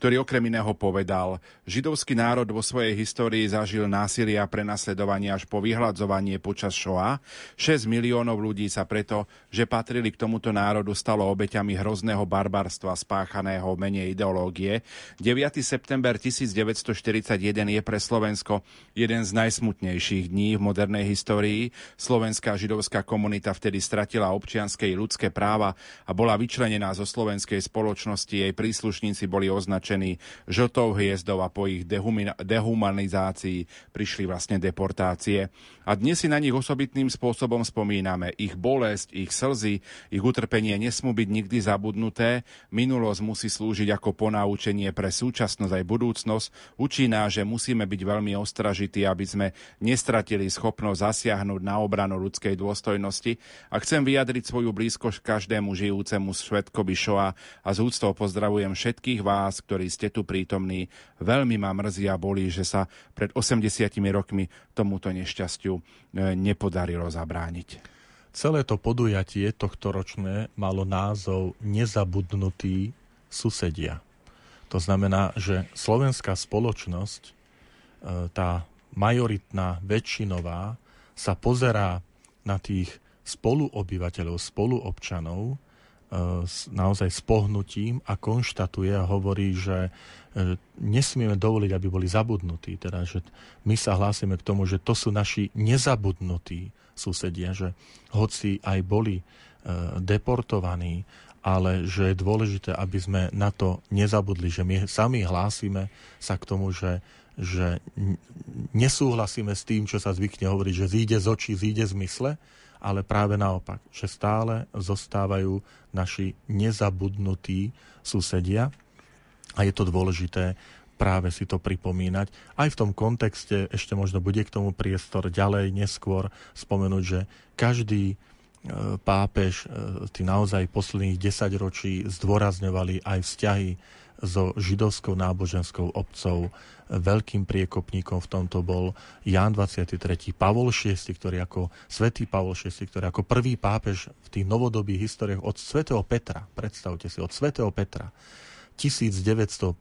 ktorý okrem iného povedal, židovský národ vo svojej histórii zažil násilia a prenasledovanie až po vyhľadzovanie počas Shoah. 6 miliónov ľudí sa preto, že patrili k tomuto národu, stalo obeťami hrozného barbarstva spáchaného v mene ideológie. 9. september 1941 je pre Slovensko jeden z najsmutnejších dní v modernej histórii. Slovenská židovská komunita vtedy stratila občianske i ľudské práva a bola vyčlenená zo slovenskej spoločnosti. Jej príslušníci boli označení žltou hviezdou a po ich dehumanizácii prišli vlastne deportácie. A dnes si na nich osobitným spôsobom spomíname. Ich bolesť, ich slzy, ich utrpenie nesmú byť nikdy zabudnuté. Minulosť musí slúžiť ako ponaučenie pre súčasnosť aj budúcnosť. Učí nás, že musíme byť veľmi ostražití, aby sme nestratili schopnosť zasiahnuť na obranu ľudskej dôstojnosti. A chcem vyjadriť svoju blízkosť každému žijúcemu svetkovi Šoa a z úctou pozdravujem všetkých vás, ktorí ste tu prítomní. Veľmi ma mrzí a bolí, že sa pred 80 rokmi tomuto nešťastiu e, nepodarilo zabrániť. Celé to podujatie tohto ročné malo názov Nezabudnutí susedia. To znamená, že slovenská spoločnosť, e, tá majoritná, väčšinová, sa pozerá na tých spoluobyvateľov, spoluobčanov, naozaj s pohnutím a konštatuje a hovorí, že e, nesmieme dovoliť, aby boli zabudnutí. Teda, že my sa hlásime k tomu, že to sú naši nezabudnutí susedia, že hoci aj boli e, deportovaní, ale že je dôležité, aby sme na to nezabudli, že my sami hlásime sa k tomu, že, že nesúhlasíme s tým, čo sa zvykne hovoriť, že zíde z očí, zíde z mysle, ale práve naopak, že stále zostávajú naši nezabudnutí susedia a je to dôležité práve si to pripomínať. Aj v tom kontexte ešte možno bude k tomu priestor ďalej, neskôr spomenúť, že každý E, pápež e, tí naozaj posledných 10 ročí zdôrazňovali aj vzťahy so židovskou náboženskou obcov. Veľkým priekopníkom v tomto bol Ján 23. Pavol VI, ktorý ako svätý Pavol VI, ktorý ako prvý pápež v tých novodobých históriách od svätého Petra, predstavte si, od svätého Petra, 1950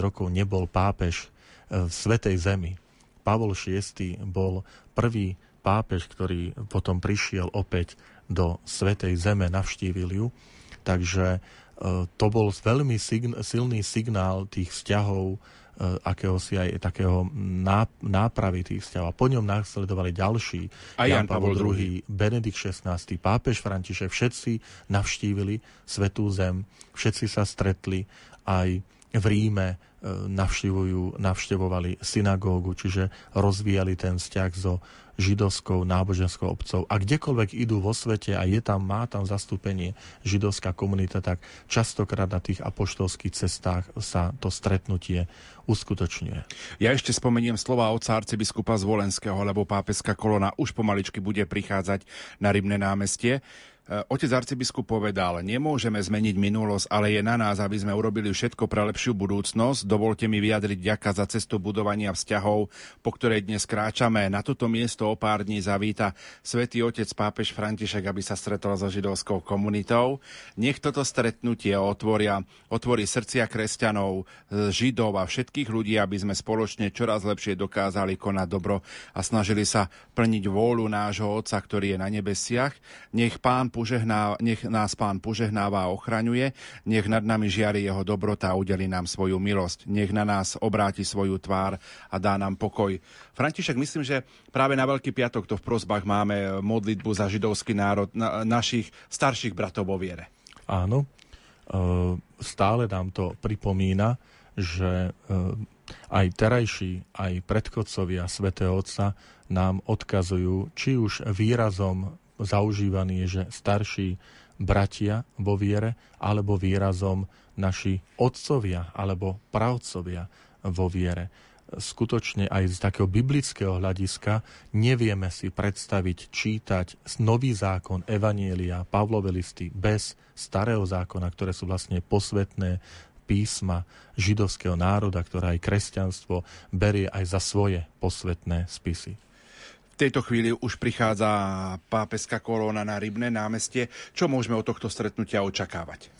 rokov nebol pápež e, v Svetej Zemi. Pavol VI bol prvý pápež, ktorý potom prišiel opäť do Svetej Zeme, navštívil ju. Takže to bol veľmi sign, silný signál tých vzťahov, e, akéhosi aj takého nápravy tých vzťahov. A po ňom následovali ďalší. A Jan, Pavel II, Benedikt XVI, pápež František, všetci navštívili Svetú Zem, všetci sa stretli aj v Ríme, e, navštevujú, navštevovali synagógu, čiže rozvíjali ten vzťah so židovskou náboženskou obcov. A kdekoľvek idú vo svete a je tam, má tam zastúpenie židovská komunita, tak častokrát na tých apoštolských cestách sa to stretnutie uskutočňuje. Ja ešte spomeniem slova otca arcibiskupa Zvolenského, lebo pápeská kolona už pomaličky bude prichádzať na Rybné námestie. Eh, otec arcibiskup povedal, nemôžeme zmeniť minulosť, ale je na nás, aby sme urobili všetko pre lepšiu budúcnosť. Dovolte mi vyjadriť ďaka za cestu budovania vzťahov, po ktorej dnes kráčame. Na toto miesto o pár dní zavíta svätý otec pápež František, aby sa stretol so židovskou komunitou. Nech toto stretnutie otvoria, otvorí srdcia kresťanov, eh, židov a všetkých ľudí, aby sme spoločne čoraz lepšie dokázali konať dobro a snažili sa plniť vôľu nášho Otca, ktorý je na nebesiach. Nech Pán požehná, nech nás Pán požehnáva a ochraňuje, nech nad nami žiari jeho dobrota a udeli nám svoju milosť, nech na nás obráti svoju tvár a dá nám pokoj. František, myslím, že práve na Veľký piatok to v prozbách máme modlitbu za židovský národ, na, našich starších bratov vo viere. Áno, e, stále nám to pripomína, že e, aj terajší, aj predchodcovia svätého Otca nám odkazujú, či už výrazom zaužívaný že starší bratia vo viere, alebo výrazom naši otcovia alebo pravcovia vo viere. Skutočne aj z takého biblického hľadiska nevieme si predstaviť čítať nový zákon Evanielia, Pavlové listy bez starého zákona, ktoré sú vlastne posvetné písma židovského národa, ktoré aj kresťanstvo berie aj za svoje posvetné spisy tejto chvíli už prichádza pápeska kolóna na Rybné námestie. Čo môžeme od tohto stretnutia očakávať?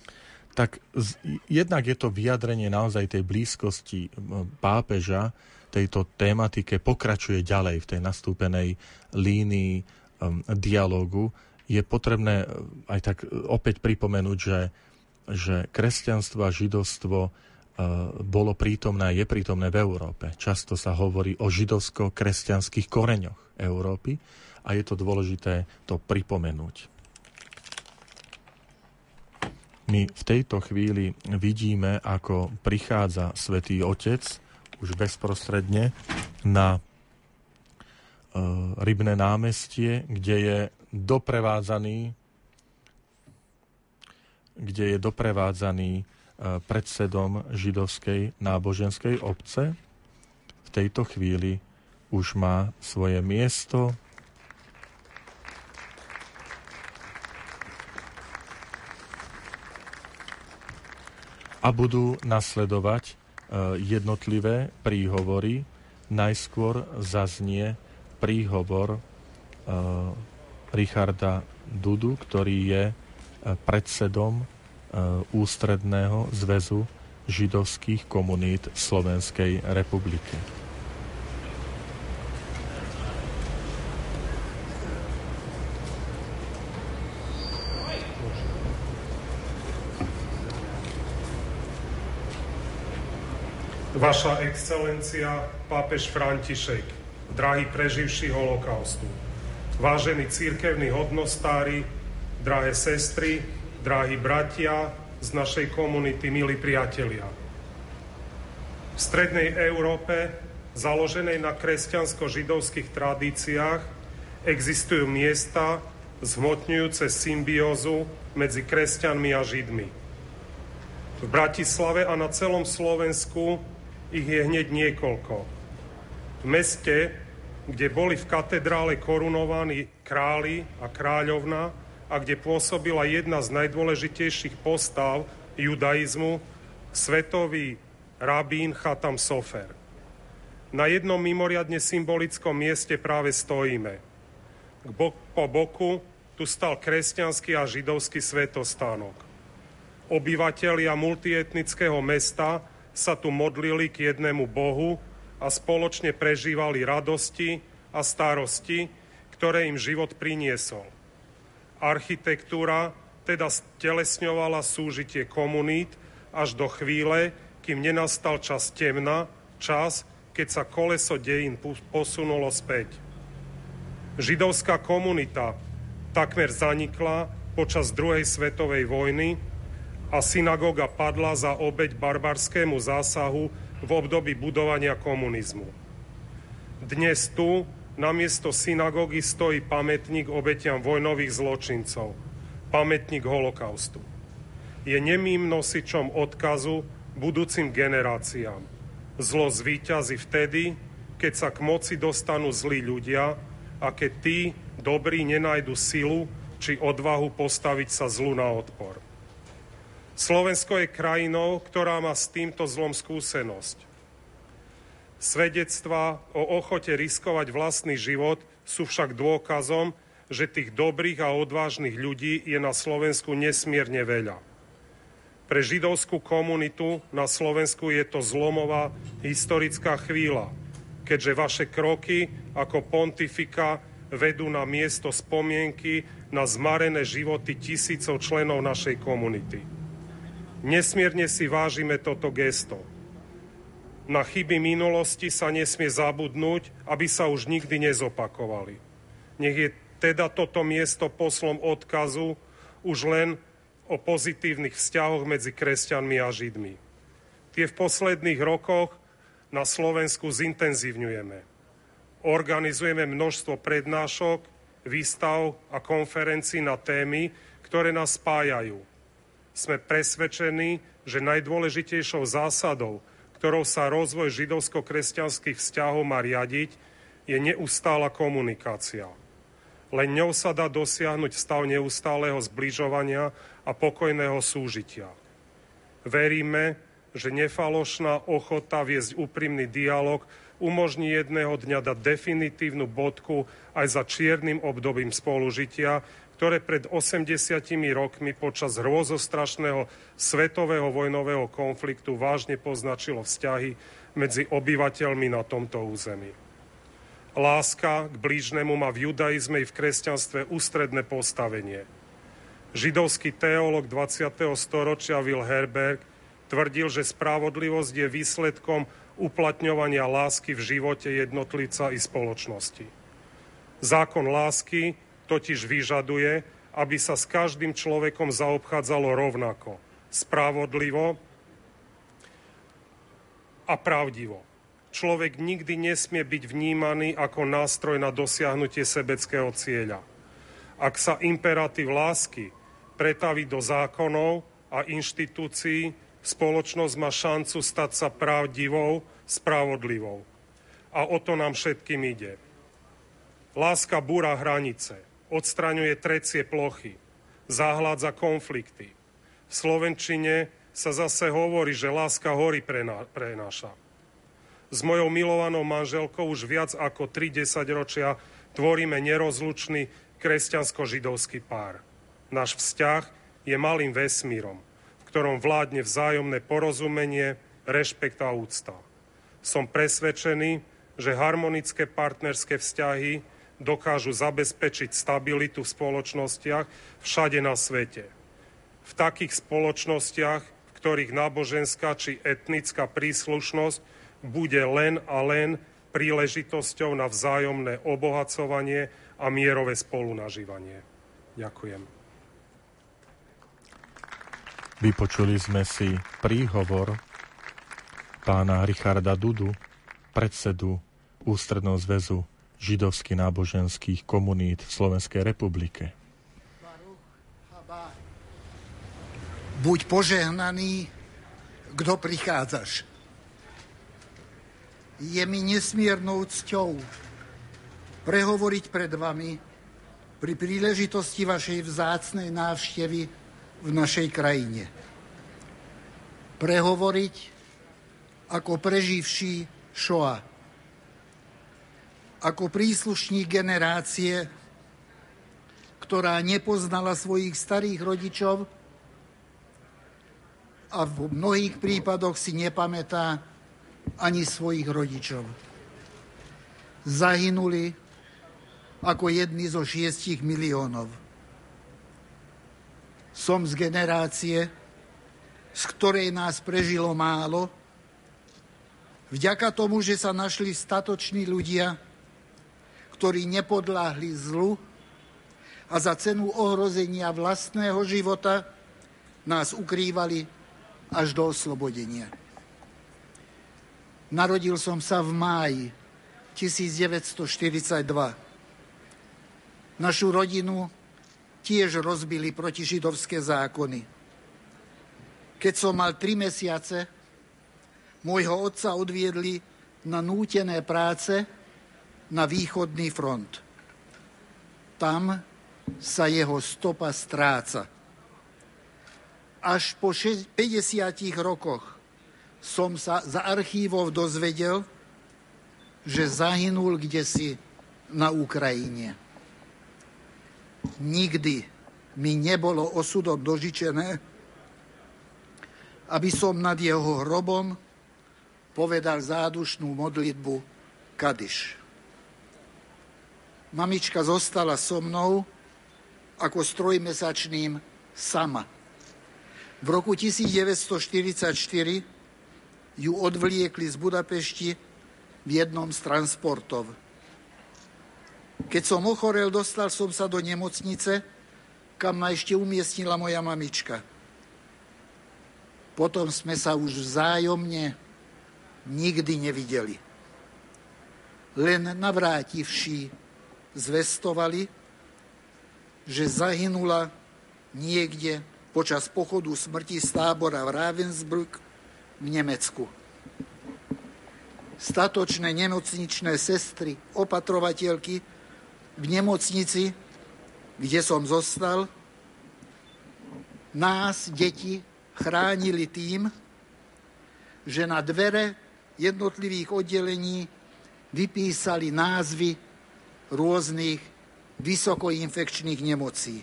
Tak z, jednak je to vyjadrenie naozaj tej blízkosti pápeža tejto tématike pokračuje ďalej v tej nastúpenej línii um, dialogu. Je potrebné aj tak opäť pripomenúť, že, že kresťanstvo a židovstvo bolo prítomné a je prítomné v Európe. Často sa hovorí o židovsko-kresťanských koreňoch Európy a je to dôležité to pripomenúť. My v tejto chvíli vidíme, ako prichádza Svetý Otec už bezprostredne na e, Rybné námestie, kde je doprevádzaný kde je doprevádzaný predsedom židovskej náboženskej obce. V tejto chvíli už má svoje miesto. A budú nasledovať e, jednotlivé príhovory. Najskôr zaznie príhovor e, Richarda Dudu, ktorý je predsedom ústredného zväzu židovských komunít Slovenskej republiky. Vaša excelencia, pápež František, drahí preživší holokaustu, vážení církevní hodnostári, drahé sestry, drahí bratia z našej komunity, milí priatelia. V strednej Európe, založenej na kresťansko-židovských tradíciách, existujú miesta zhmotňujúce symbiózu medzi kresťanmi a židmi. V Bratislave a na celom Slovensku ich je hneď niekoľko. V meste, kde boli v katedrále korunovaní králi a kráľovna a kde pôsobila jedna z najdôležitejších postav judaizmu, svetový rabín Chatam Sofer. Na jednom mimoriadne symbolickom mieste práve stojíme. Po boku tu stal kresťanský a židovský svetostánok. Obyvatelia multietnického mesta sa tu modlili k jednému Bohu a spoločne prežívali radosti a starosti, ktoré im život priniesol. Architektúra teda stelesňovala súžitie komunít až do chvíle, kým nenastal čas temna, čas, keď sa koleso dejín posunulo späť. Židovská komunita takmer zanikla počas druhej svetovej vojny a synagóga padla za obeď barbarskému zásahu v období budovania komunizmu. Dnes tu namiesto synagógy stojí pamätník obetiam vojnových zločincov, pamätník holokaustu. Je nemým nosičom odkazu budúcim generáciám. Zlo zvíťazí vtedy, keď sa k moci dostanú zlí ľudia a keď tí, dobrí, nenajdu silu či odvahu postaviť sa zlu na odpor. Slovensko je krajinou, ktorá má s týmto zlom skúsenosť. Svedectva o ochote riskovať vlastný život sú však dôkazom, že tých dobrých a odvážnych ľudí je na Slovensku nesmierne veľa. Pre židovskú komunitu na Slovensku je to zlomová historická chvíľa, keďže vaše kroky ako pontifika vedú na miesto spomienky na zmarené životy tisícov členov našej komunity. Nesmierne si vážime toto gesto. Na chyby minulosti sa nesmie zabudnúť, aby sa už nikdy nezopakovali. Nech je teda toto miesto poslom odkazu už len o pozitívnych vzťahoch medzi kresťanmi a židmi. Tie v posledných rokoch na Slovensku zintenzívňujeme. Organizujeme množstvo prednášok, výstav a konferencií na témy, ktoré nás spájajú. Sme presvedčení, že najdôležitejšou zásadou, ktorou sa rozvoj židovsko-kresťanských vzťahov má riadiť, je neustála komunikácia. Len ňou sa dá dosiahnuť stav neustáleho zbližovania a pokojného súžitia. Veríme, že nefalošná ochota viesť úprimný dialog umožní jedného dňa dať definitívnu bodku aj za čiernym obdobím spolužitia, ktoré pred 80 rokmi počas hrôzostrašného svetového vojnového konfliktu vážne poznačilo vzťahy medzi obyvateľmi na tomto území. Láska k blížnemu má v judaizme i v kresťanstve ústredné postavenie – Židovský teológ 20. storočia Will Herberg tvrdil, že spravodlivosť je výsledkom uplatňovania lásky v živote jednotlivca i spoločnosti. Zákon lásky totiž vyžaduje, aby sa s každým človekom zaobchádzalo rovnako, spravodlivo a pravdivo. Človek nikdy nesmie byť vnímaný ako nástroj na dosiahnutie sebeckého cieľa. Ak sa imperatív lásky pretaviť do zákonov a inštitúcií, spoločnosť má šancu stať sa pravdivou, spravodlivou. A o to nám všetkým ide. Láska búra hranice, odstraňuje trecie plochy, zahládza konflikty. V Slovenčine sa zase hovorí, že láska hory prenáša. S mojou milovanou manželkou už viac ako 30 ročia tvoríme nerozlučný kresťansko-židovský pár. Náš vzťah je malým vesmírom, v ktorom vládne vzájomné porozumenie, rešpekt a úcta. Som presvedčený, že harmonické partnerské vzťahy dokážu zabezpečiť stabilitu v spoločnostiach všade na svete. V takých spoločnostiach, v ktorých náboženská či etnická príslušnosť bude len a len príležitosťou na vzájomné obohacovanie a mierové spolunažívanie. Ďakujem. Vypočuli sme si príhovor pána Richarda Dudu, predsedu Ústredného zväzu židovských náboženských komunít v Slovenskej republike. Buď požehnaný, kto prichádzaš. Je mi nesmiernou cťou prehovoriť pred vami pri príležitosti vašej vzácnej návštevy v našej krajine. Prehovoriť ako preživší Shoah. Ako príslušník generácie, ktorá nepoznala svojich starých rodičov a v mnohých prípadoch si nepamätá ani svojich rodičov. Zahynuli ako jedni zo šiestich miliónov. Som z generácie, z ktorej nás prežilo málo, vďaka tomu, že sa našli statoční ľudia, ktorí nepodláhli zlu a za cenu ohrozenia vlastného života nás ukrývali až do oslobodenia. Narodil som sa v máji 1942. Našu rodinu tiež rozbili protižidovské zákony. Keď som mal tri mesiace, môjho otca odviedli na nútené práce na východný front. Tam sa jeho stopa stráca. Až po 50 rokoch som sa za archívov dozvedel, že zahynul kde si na Ukrajine. Nikdy mi nebolo osudom dožičené, aby som nad jeho hrobom povedal zádušnú modlitbu Kadiš. Mamička zostala so mnou ako strojmesačným sama. V roku 1944 ju odvliekli z Budapešti v jednom z transportov. Keď som ochorel, dostal som sa do nemocnice, kam ma ešte umiestnila moja mamička. Potom sme sa už vzájomne nikdy nevideli. Len navrátivší zvestovali, že zahynula niekde počas pochodu smrti z tábora v Ravensbrück v Nemecku. Statočné nemocničné sestry, opatrovateľky v nemocnici, kde som zostal, nás, deti, chránili tým, že na dvere jednotlivých oddelení vypísali názvy rôznych vysokoinfekčných nemocí.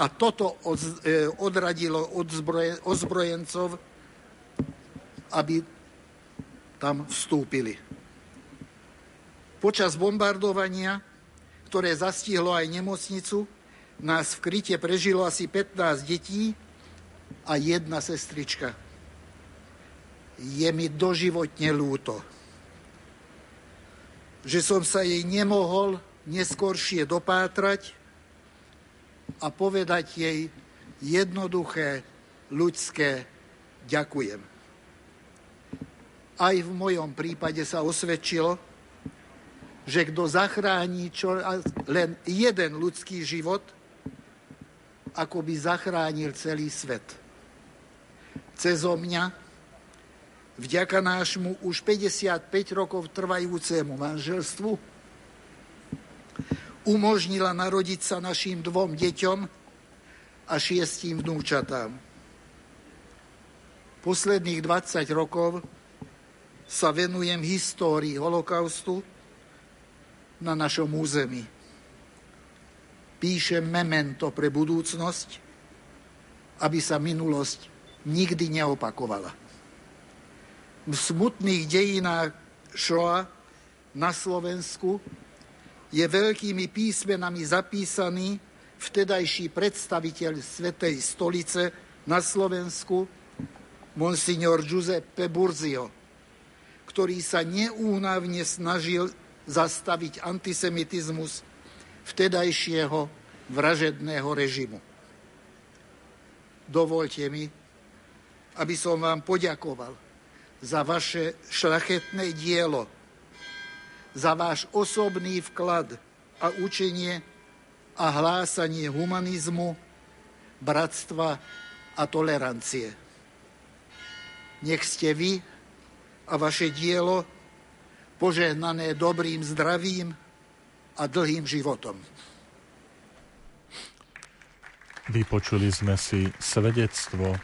A toto e, odradilo ozbrojencov, aby tam vstúpili. Počas bombardovania, ktoré zastihlo aj nemocnicu, nás v kryte prežilo asi 15 detí a jedna sestrička. Je mi doživotne ľúto, že som sa jej nemohol neskôršie dopátrať a povedať jej jednoduché ľudské ďakujem. Aj v mojom prípade sa osvedčilo, že kto zachráni čo, len jeden ľudský život, ako by zachránil celý svet. Cezo mňa, vďaka nášmu už 55 rokov trvajúcemu manželstvu, umožnila narodiť sa našim dvom deťom a šiestim vnúčatám. Posledných 20 rokov sa venujem histórii holokaustu na našom území. Píšem memento pre budúcnosť, aby sa minulosť nikdy neopakovala. V smutných dejinách Šoa na Slovensku je veľkými písmenami zapísaný vtedajší predstaviteľ Svetej stolice na Slovensku, monsignor Giuseppe Burzio, ktorý sa neúnavne snažil zastaviť antisemitizmus vtedajšieho vražedného režimu. dovolte mi, aby som vám poďakoval za vaše šlachetné dielo, za váš osobný vklad a učenie a hlásanie humanizmu, bratstva a tolerancie. Nech ste vy a vaše dielo požehnané dobrým zdravím a dlhým životom. Vypočuli sme si svedectvo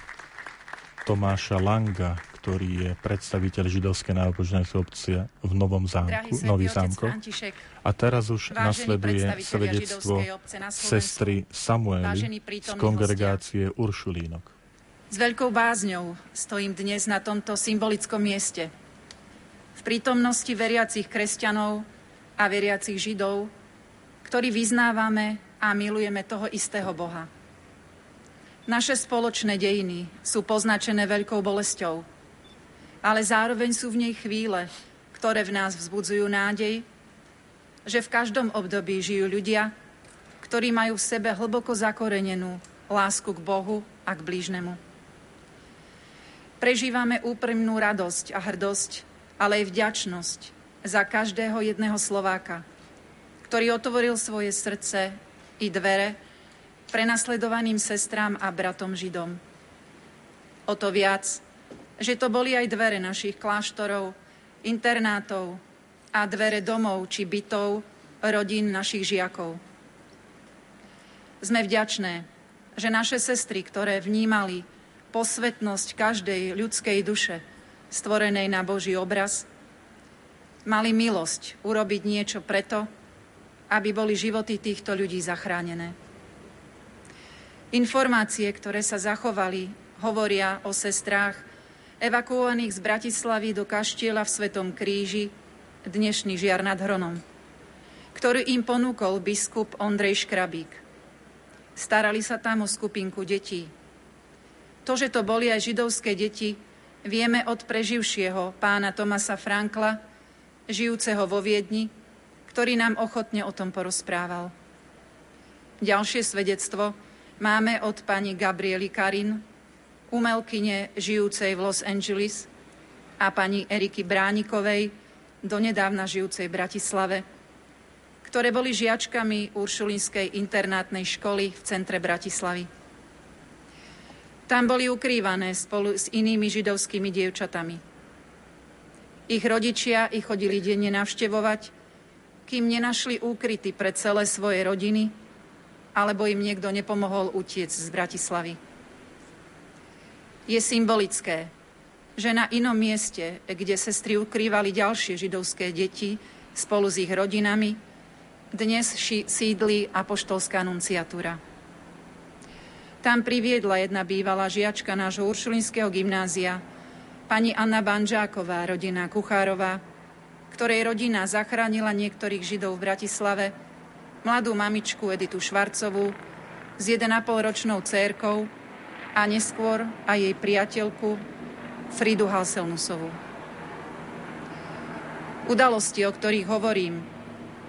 Tomáša Langa, ktorý je predstaviteľ židovskej náboženskej obce v Novom zámku, Nový zámko. A teraz už nasleduje svedectvo sestry Samuely z kongregácie Uršulínok. S veľkou bázňou stojím dnes na tomto symbolickom mieste. V prítomnosti veriacich kresťanov a veriacich židov, ktorí vyznávame a milujeme toho istého Boha. Naše spoločné dejiny sú poznačené veľkou bolesťou, ale zároveň sú v nej chvíle, ktoré v nás vzbudzujú nádej, že v každom období žijú ľudia, ktorí majú v sebe hlboko zakorenenú lásku k Bohu a k blížnemu. Prežívame úprimnú radosť a hrdosť, ale aj vďačnosť za každého jedného Slováka, ktorý otvoril svoje srdce i dvere prenasledovaným sestrám a bratom Židom. O to viac, že to boli aj dvere našich kláštorov, internátov a dvere domov či bytov rodín našich žiakov. Sme vďačné, že naše sestry, ktoré vnímali posvetnosť každej ľudskej duše, stvorenej na Boží obraz, mali milosť urobiť niečo preto, aby boli životy týchto ľudí zachránené. Informácie, ktoré sa zachovali, hovoria o sestrách evakuovaných z Bratislavy do kaštieľa v Svetom kríži, dnešný žiar nad Hronom, ktorý im ponúkol biskup Ondrej Škrabík. Starali sa tam o skupinku detí. To, že to boli aj židovské deti, vieme od preživšieho pána Tomasa Frankla, žijúceho vo Viedni, ktorý nám ochotne o tom porozprával. Ďalšie svedectvo – máme od pani Gabriely Karin, umelkyne žijúcej v Los Angeles a pani Eriky Bránikovej, donedávna žijúcej v Bratislave, ktoré boli žiačkami Uršulinskej internátnej školy v centre Bratislavy. Tam boli ukrývané spolu s inými židovskými dievčatami. Ich rodičia ich chodili denne navštevovať, kým nenašli úkryty pre celé svoje rodiny alebo im niekto nepomohol utiec z Bratislavy. Je symbolické, že na inom mieste, kde sestry ukrývali ďalšie židovské deti spolu s ich rodinami, dnes sídli apoštolská nunciatúra. Tam priviedla jedna bývalá žiačka nášho uršulinského gymnázia, pani Anna Banžáková, rodina Kuchárová, ktorej rodina zachránila niektorých židov v Bratislave mladú mamičku Editu Švarcovú s 1,5 ročnou cérkou a neskôr aj jej priateľku Fridu Halselnusovú. Udalosti, o ktorých hovorím,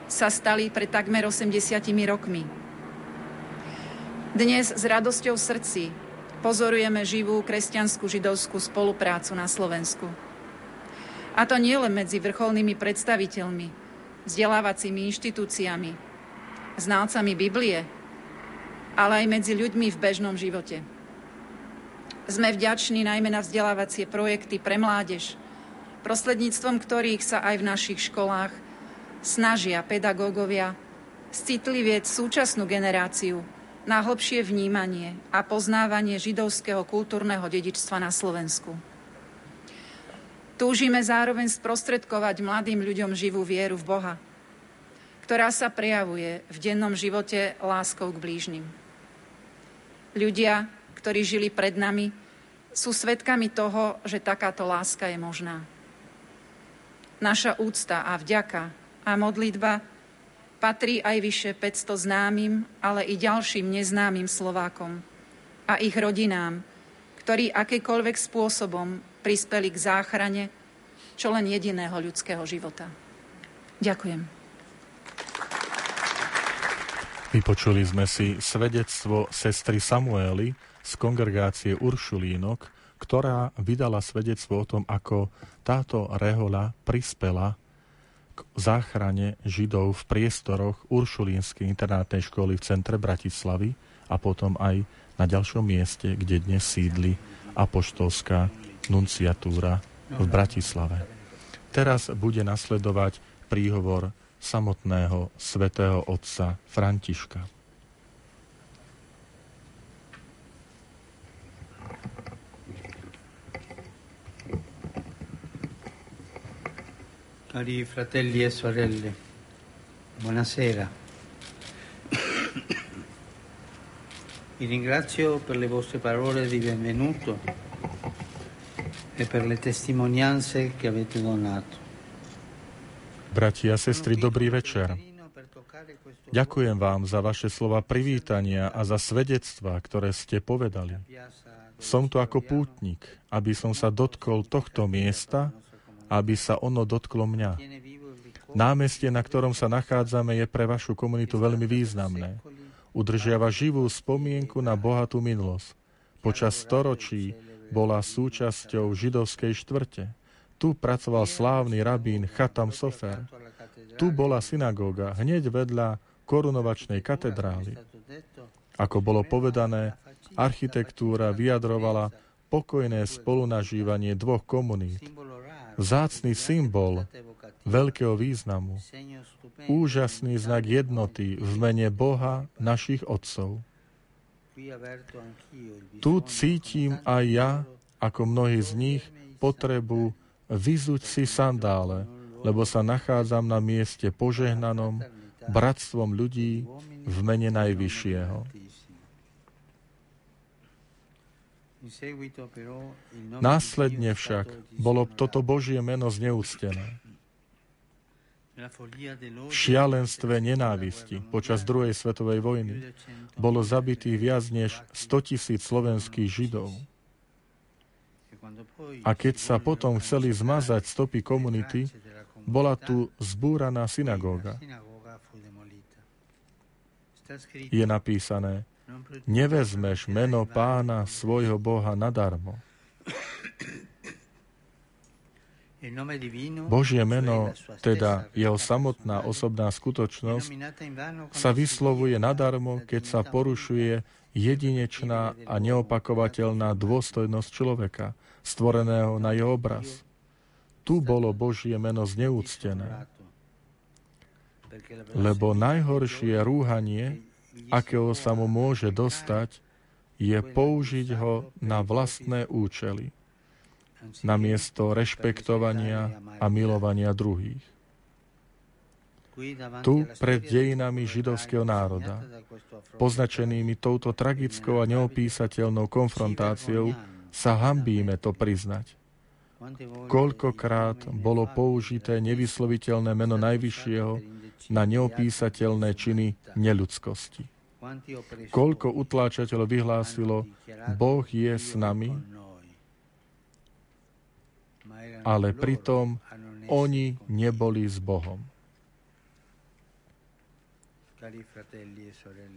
sa stali pred takmer 80 rokmi. Dnes s radosťou v srdci pozorujeme živú kresťanskú židovskú spoluprácu na Slovensku. A to nie len medzi vrcholnými predstaviteľmi, vzdelávacími inštitúciami, znalcami Biblie, ale aj medzi ľuďmi v bežnom živote. Sme vďační najmä na vzdelávacie projekty pre mládež, prostredníctvom ktorých sa aj v našich školách snažia pedagógovia citlivieť súčasnú generáciu na hlbšie vnímanie a poznávanie židovského kultúrneho dedičstva na Slovensku. Túžime zároveň sprostredkovať mladým ľuďom živú vieru v Boha – ktorá sa prejavuje v dennom živote láskou k blížnym. Ľudia, ktorí žili pred nami, sú svedkami toho, že takáto láska je možná. Naša úcta a vďaka a modlitba patrí aj vyše 500 známym, ale i ďalším neznámym Slovákom a ich rodinám, ktorí akýkoľvek spôsobom prispeli k záchrane čo len jediného ľudského života. Ďakujem. Vypočuli sme si svedectvo sestry Samuely z kongregácie Uršulínok, ktorá vydala svedectvo o tom, ako táto rehoľa prispela k záchrane Židov v priestoroch Uršulínskej internátnej školy v centre Bratislavy a potom aj na ďalšom mieste, kde dnes sídli apoštolská nunciatúra v Bratislave. Teraz bude nasledovať príhovor samotného svätého otca Františka. Cari fratelli e sorelle, buonasera. Vi ringrazio per le vostre parole di benvenuto e per le testimonianze che avete donato. Bratia a sestry, dobrý večer. Ďakujem vám za vaše slova privítania a za svedectvá, ktoré ste povedali. Som tu ako pútnik, aby som sa dotkol tohto miesta, aby sa ono dotklo mňa. Námestie, na ktorom sa nachádzame, je pre vašu komunitu veľmi významné. Udržiava živú spomienku na bohatú minulosť. Počas storočí bola súčasťou židovskej štvrte. Tu pracoval slávny rabín Chatam Sofer. Tu bola synagóga hneď vedľa korunovačnej katedrály. Ako bolo povedané, architektúra vyjadrovala pokojné spolunažívanie dvoch komunít. Vzácný symbol veľkého významu. Úžasný znak jednoty v mene Boha našich otcov. Tu cítim aj ja, ako mnohí z nich, potrebu vyzuť si sandále, lebo sa nachádzam na mieste požehnanom bratstvom ľudí v mene Najvyššieho. Následne však bolo toto Božie meno zneústené. V šialenstve nenávisti počas druhej svetovej vojny bolo zabitých viac než 100 tisíc slovenských židov. A keď sa potom chceli zmazať stopy komunity, bola tu zbúraná synagóga. Je napísané, nevezmeš meno pána svojho Boha nadarmo. Božie meno, teda jeho samotná osobná skutočnosť, sa vyslovuje nadarmo, keď sa porušuje jedinečná a neopakovateľná dôstojnosť človeka, stvoreného na jeho obraz. Tu bolo Božie meno zneúctené. Lebo najhoršie rúhanie, akého sa mu môže dostať, je použiť ho na vlastné účely namiesto rešpektovania a milovania druhých. Tu pred dejinami židovského národa, poznačenými touto tragickou a neopísateľnou konfrontáciou, sa hambíme to priznať. Koľkokrát bolo použité nevysloviteľné meno Najvyššieho na neopísateľné činy neľudskosti. Koľko utláčateľov vyhlásilo, Boh je s nami, ale pritom oni neboli s Bohom.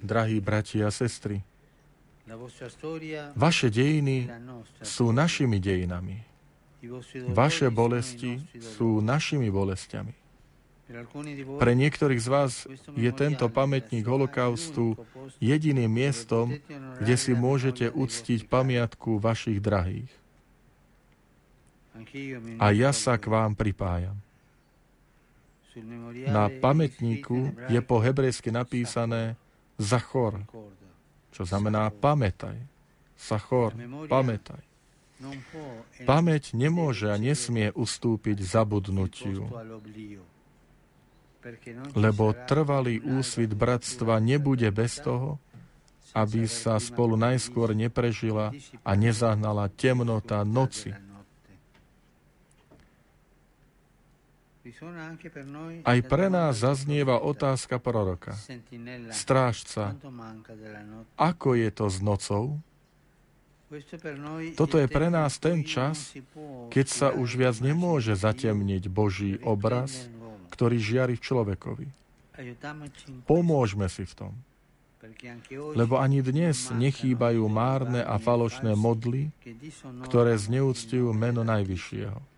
Drahí bratia a sestry, vaše dejiny sú našimi dejinami. Vaše bolesti sú našimi bolestiami. Pre niektorých z vás je tento pamätník holokaustu jediným miestom, kde si môžete uctiť pamiatku vašich drahých a ja sa k vám pripájam. Na pamätníku je po hebrejsky napísané Zachor, čo znamená pamätaj. Sachor, pamätaj. Pamäť nemôže a nesmie ustúpiť zabudnutiu, lebo trvalý úsvit bratstva nebude bez toho, aby sa spolu najskôr neprežila a nezahnala temnota noci, Aj pre nás zaznieva otázka proroka. Strážca, ako je to s nocou? Toto je pre nás ten čas, keď sa už viac nemôže zatemniť Boží obraz, ktorý žiari v človekovi. Pomôžme si v tom. Lebo ani dnes nechýbajú márne a falošné modly, ktoré zneúctujú meno Najvyššieho.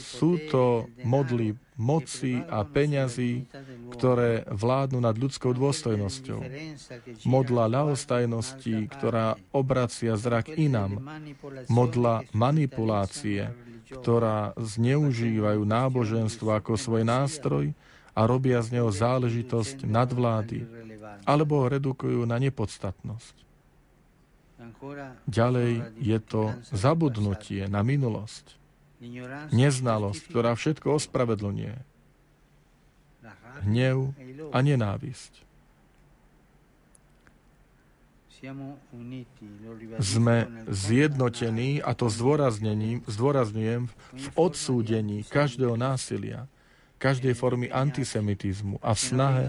Sú to modly moci a peňazí, ktoré vládnu nad ľudskou dôstojnosťou. Modla ľahostajnosti, ktorá obracia zrak inám. Modla manipulácie, ktorá zneužívajú náboženstvo ako svoj nástroj a robia z neho záležitosť nadvlády, alebo ho redukujú na nepodstatnosť. Ďalej je to zabudnutie na minulosť neznalosť, ktorá všetko ospravedlňuje. Hnev a nenávisť. Sme zjednotení, a to zdôrazňujem, v odsúdení každého násilia, každej formy antisemitizmu a v snahe,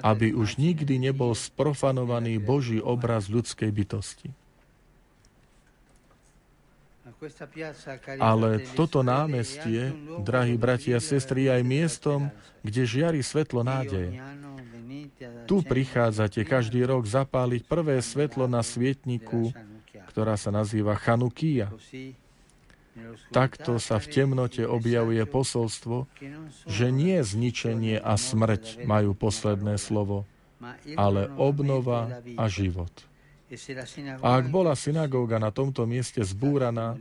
aby už nikdy nebol sprofanovaný Boží obraz ľudskej bytosti. Ale toto námestie, drahí bratia a sestry, je aj miestom, kde žiari svetlo nádeje. Tu prichádzate každý rok zapáliť prvé svetlo na svietniku, ktorá sa nazýva Chanukia. Takto sa v temnote objavuje posolstvo, že nie zničenie a smrť majú posledné slovo, ale obnova a život. A ak bola synagóga na tomto mieste zbúraná,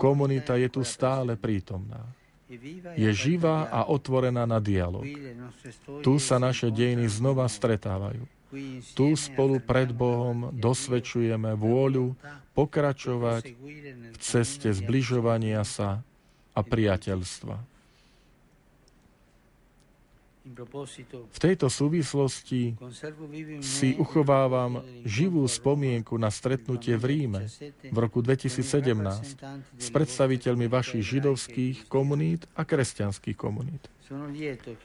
komunita je tu stále prítomná. Je živá a otvorená na dialog. Tu sa naše dejiny znova stretávajú. Tu spolu pred Bohom dosvedčujeme vôľu pokračovať v ceste zbližovania sa a priateľstva. V tejto súvislosti si uchovávam živú spomienku na stretnutie v Ríme v roku 2017 s predstaviteľmi vašich židovských komunít a kresťanských komunít.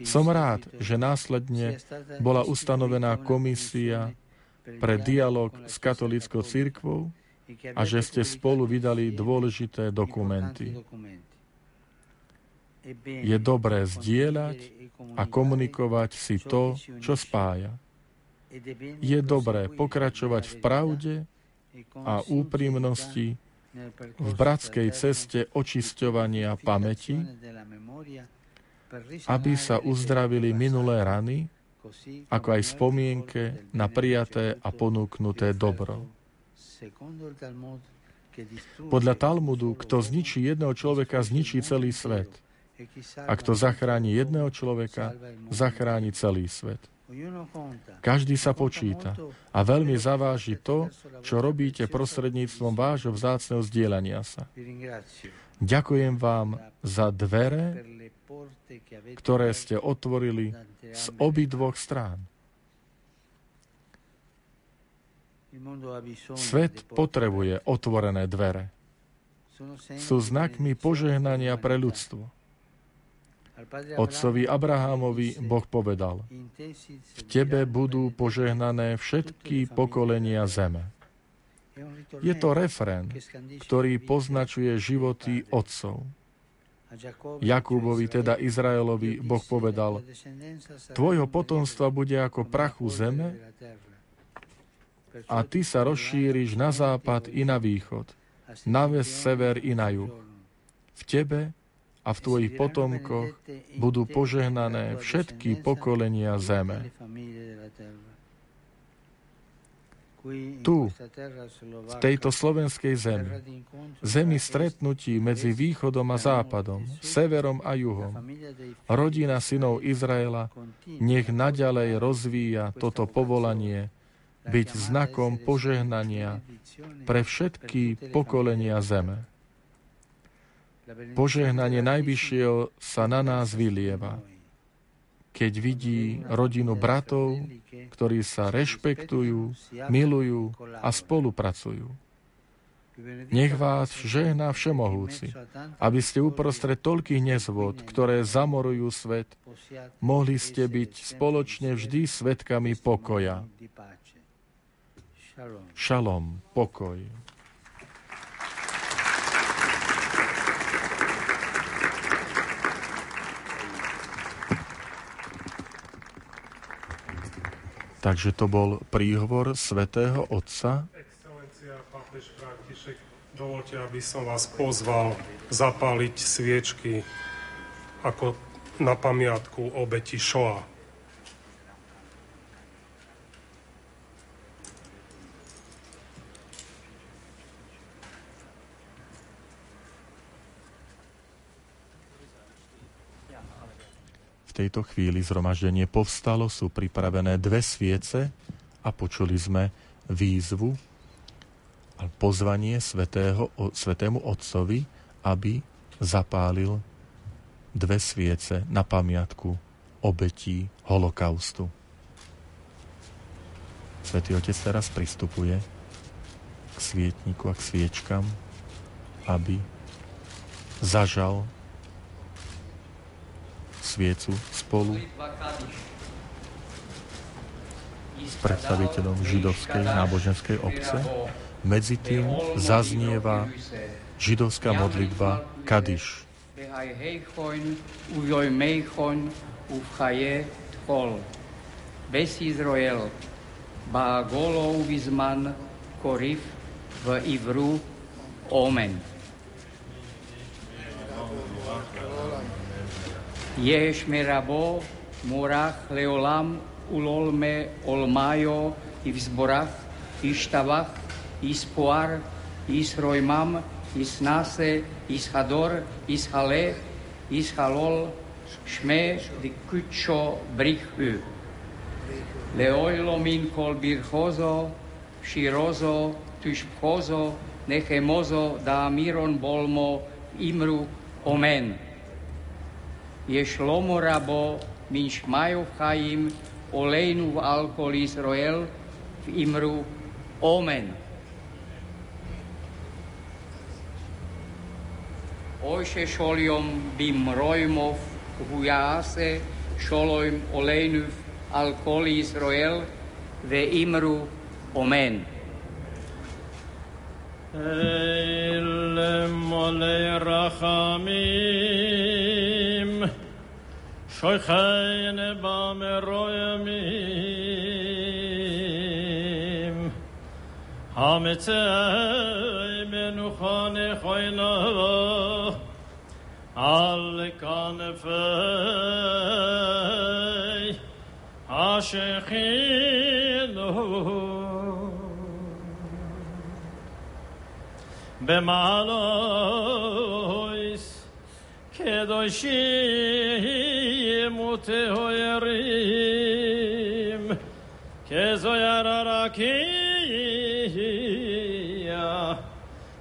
Som rád, že následne bola ustanovená komisia pre dialog s katolickou církvou a že ste spolu vydali dôležité dokumenty. Je dobré zdieľať a komunikovať si to, čo spája. Je dobré pokračovať v pravde a úprimnosti v bratskej ceste očisťovania pamäti, aby sa uzdravili minulé rany, ako aj spomienke na prijaté a ponúknuté dobro. Podľa Talmudu, kto zničí jedného človeka, zničí celý svet – a kto zachráni jedného človeka, zachráni celý svet. Každý sa počíta a veľmi zaváži to, čo robíte prostredníctvom vášho vzácného zdieľania sa. Ďakujem vám za dvere, ktoré ste otvorili z obidvoch strán. Svet potrebuje otvorené dvere. Sú znakmi požehnania pre ľudstvo. Otcovi Abrahámovi Boh povedal, v tebe budú požehnané všetky pokolenia zeme. Je to refrén, ktorý poznačuje životy otcov. Jakubovi, teda Izraelovi, Boh povedal, tvojho potomstva bude ako prachu zeme a ty sa rozšíriš na západ i na východ, na ves, sever i na juh. V tebe a v tvojich potomkoch budú požehnané všetky pokolenia zeme. Tu, v tejto slovenskej zemi, zemi stretnutí medzi východom a západom, severom a juhom, rodina synov Izraela nech naďalej rozvíja toto povolanie byť znakom požehnania pre všetky pokolenia zeme. Požehnanie Najvyššieho sa na nás vylieva, keď vidí rodinu bratov, ktorí sa rešpektujú, milujú a spolupracujú. Nech vás žehná Všemohúci, aby ste uprostred toľkých nezvod, ktoré zamorujú svet, mohli ste byť spoločne vždy svetkami pokoja. Šalom, pokoj. Takže to bol príhovor svätého Otca. Excelencia, pápež František, dovolte, aby som vás pozval zapáliť sviečky ako na pamiatku obeti Shoah. Tejto chvíli zhromaždenie povstalo, sú pripravené dve sviece a počuli sme výzvu a pozvanie svetého, svetému Otcovi, aby zapálil dve sviece na pamiatku obetí holokaustu. Svetý Otec teraz pristupuje k svietniku a k sviečkam, aby zažal sviecu spolu s predstaviteľom židovskej náboženskej obce. Medzi tým zaznieva židovská modlitba Kadiš. Bez Izrael, Baagolov Vizman, Korif, v Ivru, Omen. יש מרבו מורך לעולם ולעולמי עולמיו יבזבורך, ישתבח, יספואר, ישרוימם, ישנאסה, ישחדור, ישחלה, ישחלול, שמי דקוצ'ו בריחו. לאוילו מן כל ברכוזו, שירוזו, תושבחוזו, נחמוזו, דאמירון בולמו, אמרו, אמן. ישלומו רבו, מן שמיו חיים, עולנו ועל כל ישראל, ואמרו, אמן. אוי ששוליום במרוימוף, והוא יעשה שולוים עולנו על כל ישראל, ואמרו, אמן. אל מלא רחמים, Shoy khayne ba me roye mi Hamete men khon khoyna al kan fe ashkhin be malo קדושים וטהורים כזויר הרקיע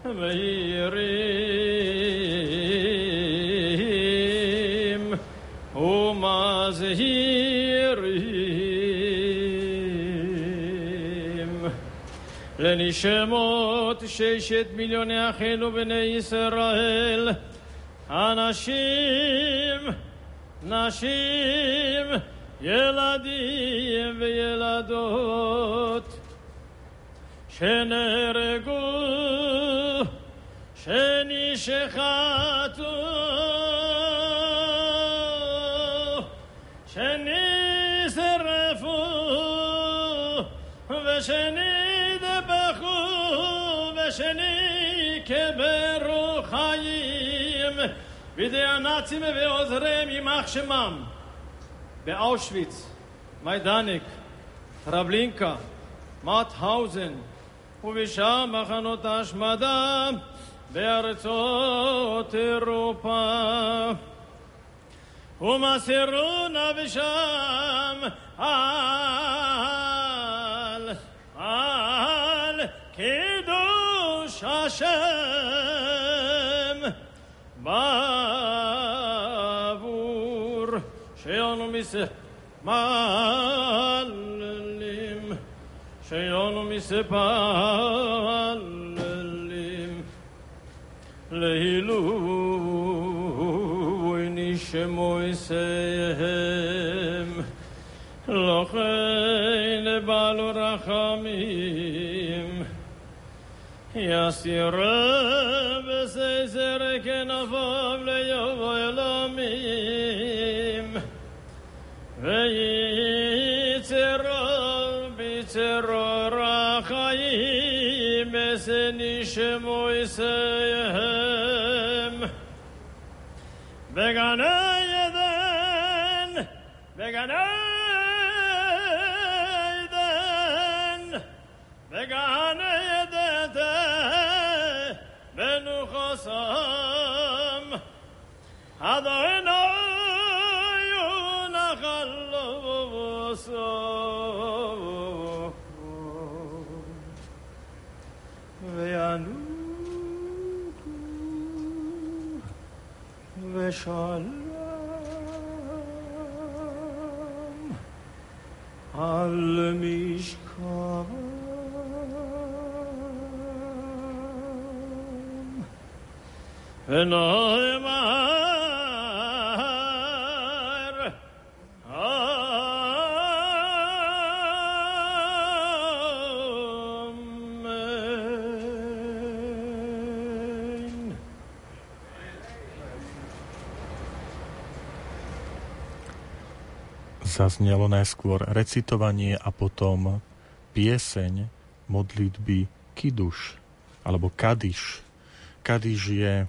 מאירים ומזהירים לנשמות ששת מיליוני אחינו בני ישראל, אנשים, נשים, ילדים וילדות, שנהרגו, שנשחטו, שנשרפו, ושנדבחו, ושנקברו חיים בידי הנאצים ועוזריהם יימח שמם. באושוויץ, מיידניק, טרבלינקה, מאוטהאוזן, ובשאר מחנות ההשמדה בארצות אירופה. ומסרו נפשם על, על קידוש השם בעבור שאנו מספלים, שאנו מספלים להילוי נשמויסם לכן בעלו רחמים يا سيرة بسيسرك نفهم ليوم الأميم بيتر بيتر راخيم سنشم ويسيهم بغانا يدن بغانا يدن بغانا Sam Adonai Nachalovoso Ve'anu Ve'shalom Al Mishkan Zaznelo najskôr recitovanie a potom pieseň modlitby Kiduš alebo Kadiš. Kadiš je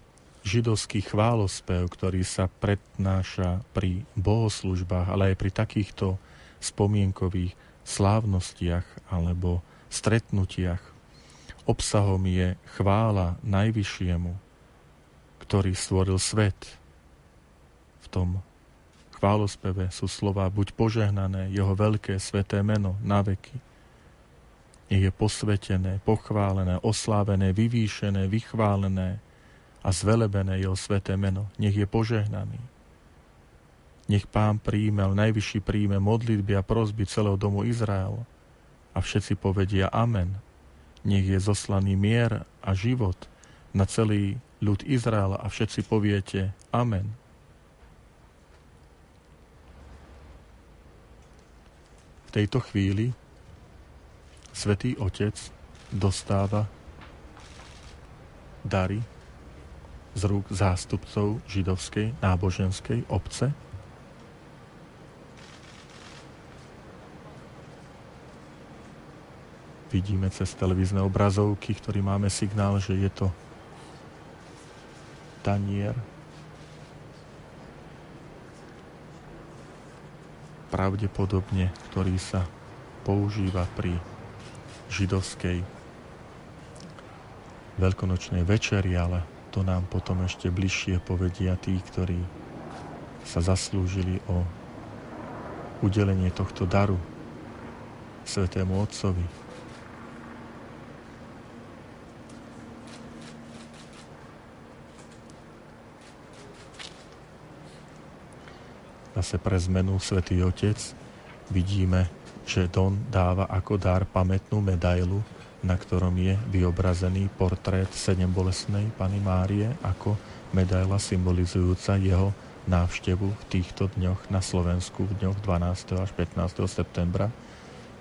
židovský chválospev, ktorý sa prednáša pri bohoslužbách, ale aj pri takýchto spomienkových slávnostiach alebo stretnutiach. Obsahom je chvála Najvyššiemu, ktorý stvoril svet. V tom chválospeve sú slova buď požehnané jeho veľké sveté meno na veky. Nech je posvetené, pochválené, oslávené, vyvýšené, vychválené a zvelebené jeho sveté meno. Nech je požehnaný. Nech pán príjme, najvyšší príjme modlitby a prosby celého domu Izrael. A všetci povedia Amen. Nech je zoslaný mier a život na celý ľud Izraela a všetci poviete Amen. V tejto chvíli Svetý Otec dostáva dary z rúk zástupcov židovskej náboženskej obce. Vidíme cez televízne obrazovky, ktorý máme signál, že je to tanier pravdepodobne, ktorý sa používa pri židovskej veľkonočnej večeri, ale to nám potom ešte bližšie povedia tí, ktorí sa zaslúžili o udelenie tohto daru Svetému Otcovi. Zase pre zmenu Svetý Otec vidíme, že Don dáva ako dar pamätnú medailu, na ktorom je vyobrazený portrét sedem bolesnej Pany Márie ako medaila symbolizujúca jeho návštevu v týchto dňoch na Slovensku v dňoch 12. až 15. septembra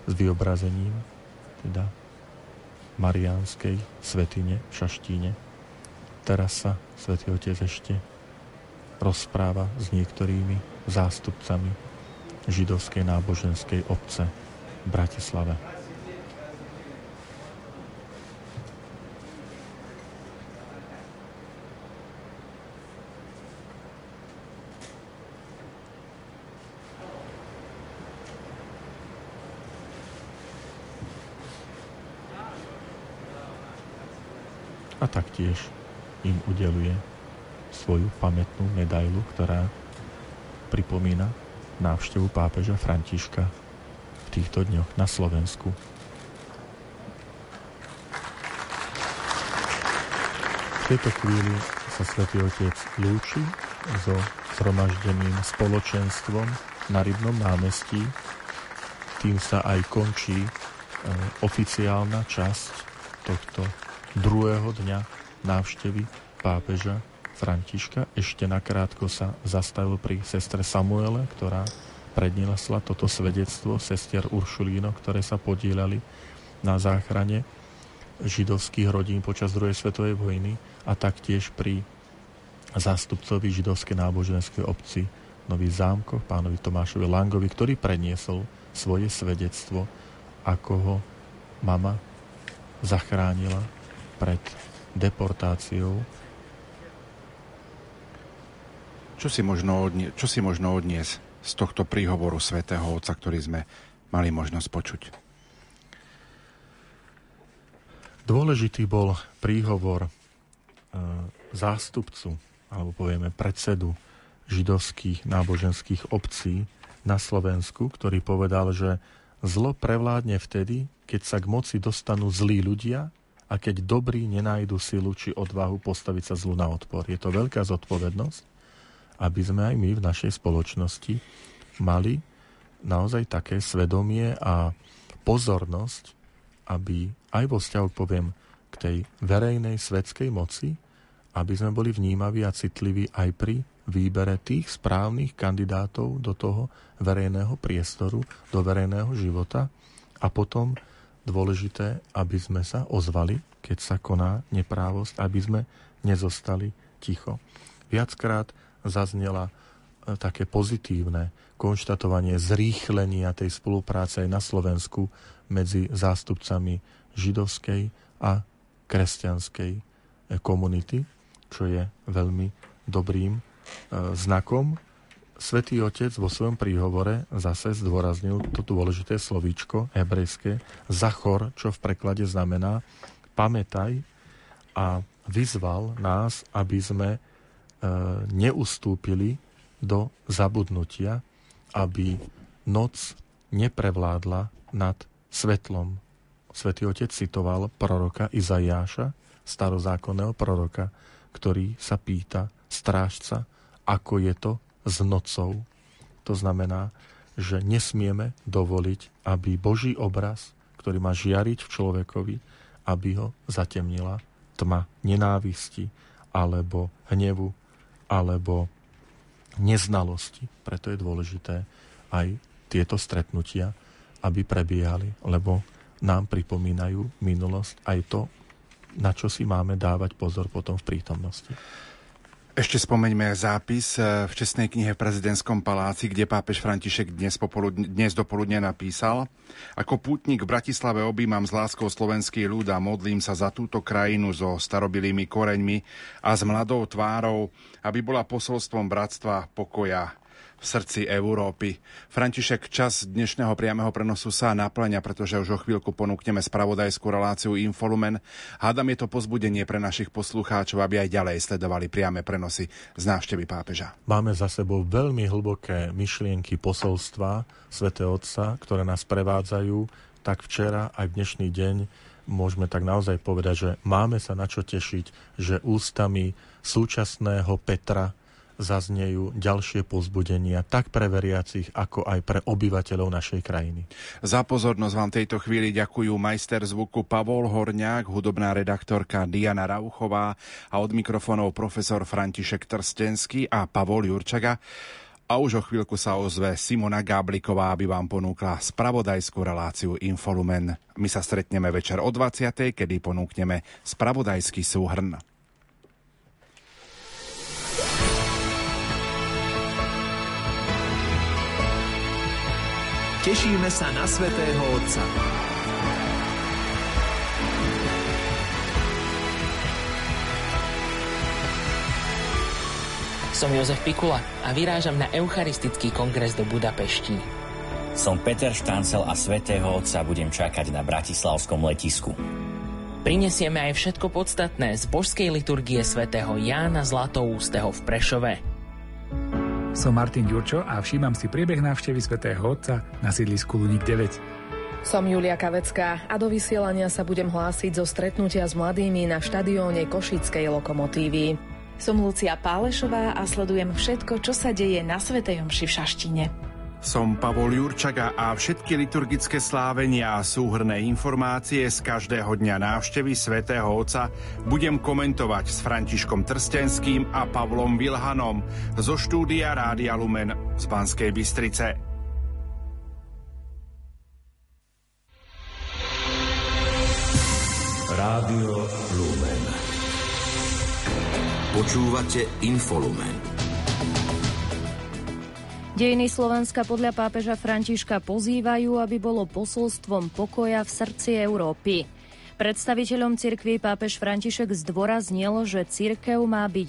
s vyobrazením teda Mariánskej svetine v Šaštíne. Teraz sa Svetý Otec ešte rozpráva s niektorými zástupcami židovskej náboženskej obce v Bratislave. A taktiež im udeluje svoju pamätnú medailu, ktorá pripomína návštevu pápeža Františka v týchto dňoch na Slovensku. V tejto chvíli sa Svetý Otec lúči so zhromaždeným spoločenstvom na Rybnom námestí. Tým sa aj končí e, oficiálna časť tohto druhého dňa návštevy pápeža Františka. Ešte nakrátko sa zastavil pri sestre Samuele, ktorá predniesla toto svedectvo sestier Uršulíno, ktoré sa podielali na záchrane židovských rodín počas druhej svetovej vojny a taktiež pri zástupcovi židovskej náboženskej obci Nový zámko, pánovi Tomášovi Langovi, ktorý predniesol svoje svedectvo, ako ho mama zachránila pred deportáciou. Čo si možno, odnie, čo si možno odniesť z tohto príhovoru svätého Otca, ktorý sme mali možnosť počuť? Dôležitý bol príhovor e, zástupcu, alebo povieme predsedu židovských náboženských obcí na Slovensku, ktorý povedal, že zlo prevládne vtedy, keď sa k moci dostanú zlí ľudia a keď dobrí nenájdu silu či odvahu postaviť sa zlu na odpor. Je to veľká zodpovednosť, aby sme aj my v našej spoločnosti mali naozaj také svedomie a pozornosť, aby aj vo vzťahu, poviem, k tej verejnej svetskej moci, aby sme boli vnímaví a citliví aj pri výbere tých správnych kandidátov do toho verejného priestoru, do verejného života a potom dôležité, aby sme sa ozvali, keď sa koná neprávosť, aby sme nezostali ticho. Viackrát zaznela e, také pozitívne konštatovanie zrýchlenia tej spolupráce aj na Slovensku medzi zástupcami židovskej a kresťanskej e, komunity, čo je veľmi dobrým e, znakom. Svetý Otec vo svojom príhovore zase zdôraznil to dôležité slovíčko hebrejské zachor, čo v preklade znamená pamätaj a vyzval nás, aby sme e, neustúpili do zabudnutia, aby noc neprevládla nad svetlom. Svetý Otec citoval proroka Izajáša, starozákonného proroka, ktorý sa pýta strážca, ako je to s nocou. To znamená, že nesmieme dovoliť, aby Boží obraz, ktorý má žiariť v človekovi, aby ho zatemnila tma nenávisti, alebo hnevu, alebo neznalosti. Preto je dôležité aj tieto stretnutia, aby prebiehali, lebo nám pripomínajú minulosť aj to, na čo si máme dávať pozor potom v prítomnosti. Ešte spomeňme zápis eh, v čestnej knihe v prezidentskom paláci, kde pápež František dnes, dnes dopoludne napísal Ako pútnik v Bratislave objímam s láskou slovenský ľud a modlím sa za túto krajinu so starobilými koreňmi a s mladou tvárou, aby bola posolstvom bratstva, pokoja v srdci Európy. František, čas dnešného priameho prenosu sa naplňa, pretože už o chvíľku ponúkneme spravodajskú reláciu Infolumen. Hádam je to pozbudenie pre našich poslucháčov, aby aj ďalej sledovali priame prenosy z návštevy pápeža. Máme za sebou veľmi hlboké myšlienky posolstva svätého Otca, ktoré nás prevádzajú tak včera aj dnešný deň môžeme tak naozaj povedať, že máme sa na čo tešiť, že ústami súčasného Petra zaznejú ďalšie pozbudenia tak pre veriacich, ako aj pre obyvateľov našej krajiny. Za pozornosť vám tejto chvíli ďakujú majster zvuku Pavol Horňák, hudobná redaktorka Diana Rauchová a od mikrofónov profesor František Trstenský a Pavol Jurčaga. A už o chvíľku sa ozve Simona Gábliková, aby vám ponúkla spravodajskú reláciu Infolumen. My sa stretneme večer o 20. kedy ponúkneme spravodajský súhrn. Tešíme sa na Svetého Otca. Som Jozef Pikula a vyrážam na Eucharistický kongres do Budapešti. Som Peter Štancel a Svetého Otca budem čakať na Bratislavskom letisku. Prinesieme aj všetko podstatné z božskej liturgie svätého Jána Zlatoústeho v Prešove. Som Martin Ďurčo a všímam si priebeh návštevy svätého Otca na sídlisku Luník 9. Som Julia Kavecká a do vysielania sa budem hlásiť zo stretnutia s mladými na štadióne Košickej lokomotívy. Som Lucia Pálešová a sledujem všetko, čo sa deje na Svetej Omši v Šaštine. Som Pavol Jurčaga a všetky liturgické slávenia a súhrné informácie z každého dňa návštevy svätého Otca budem komentovať s Františkom Trstenským a Pavlom Vilhanom zo štúdia Rádia Lumen z Banskej Bystrice. Rádio Lumen. Počúvate Infolumen. Dejiny Slovenska podľa pápeža Františka pozývajú, aby bolo posolstvom pokoja v srdci Európy. Predstaviteľom cirkvi pápež František zdôraznil, že cirkev má byť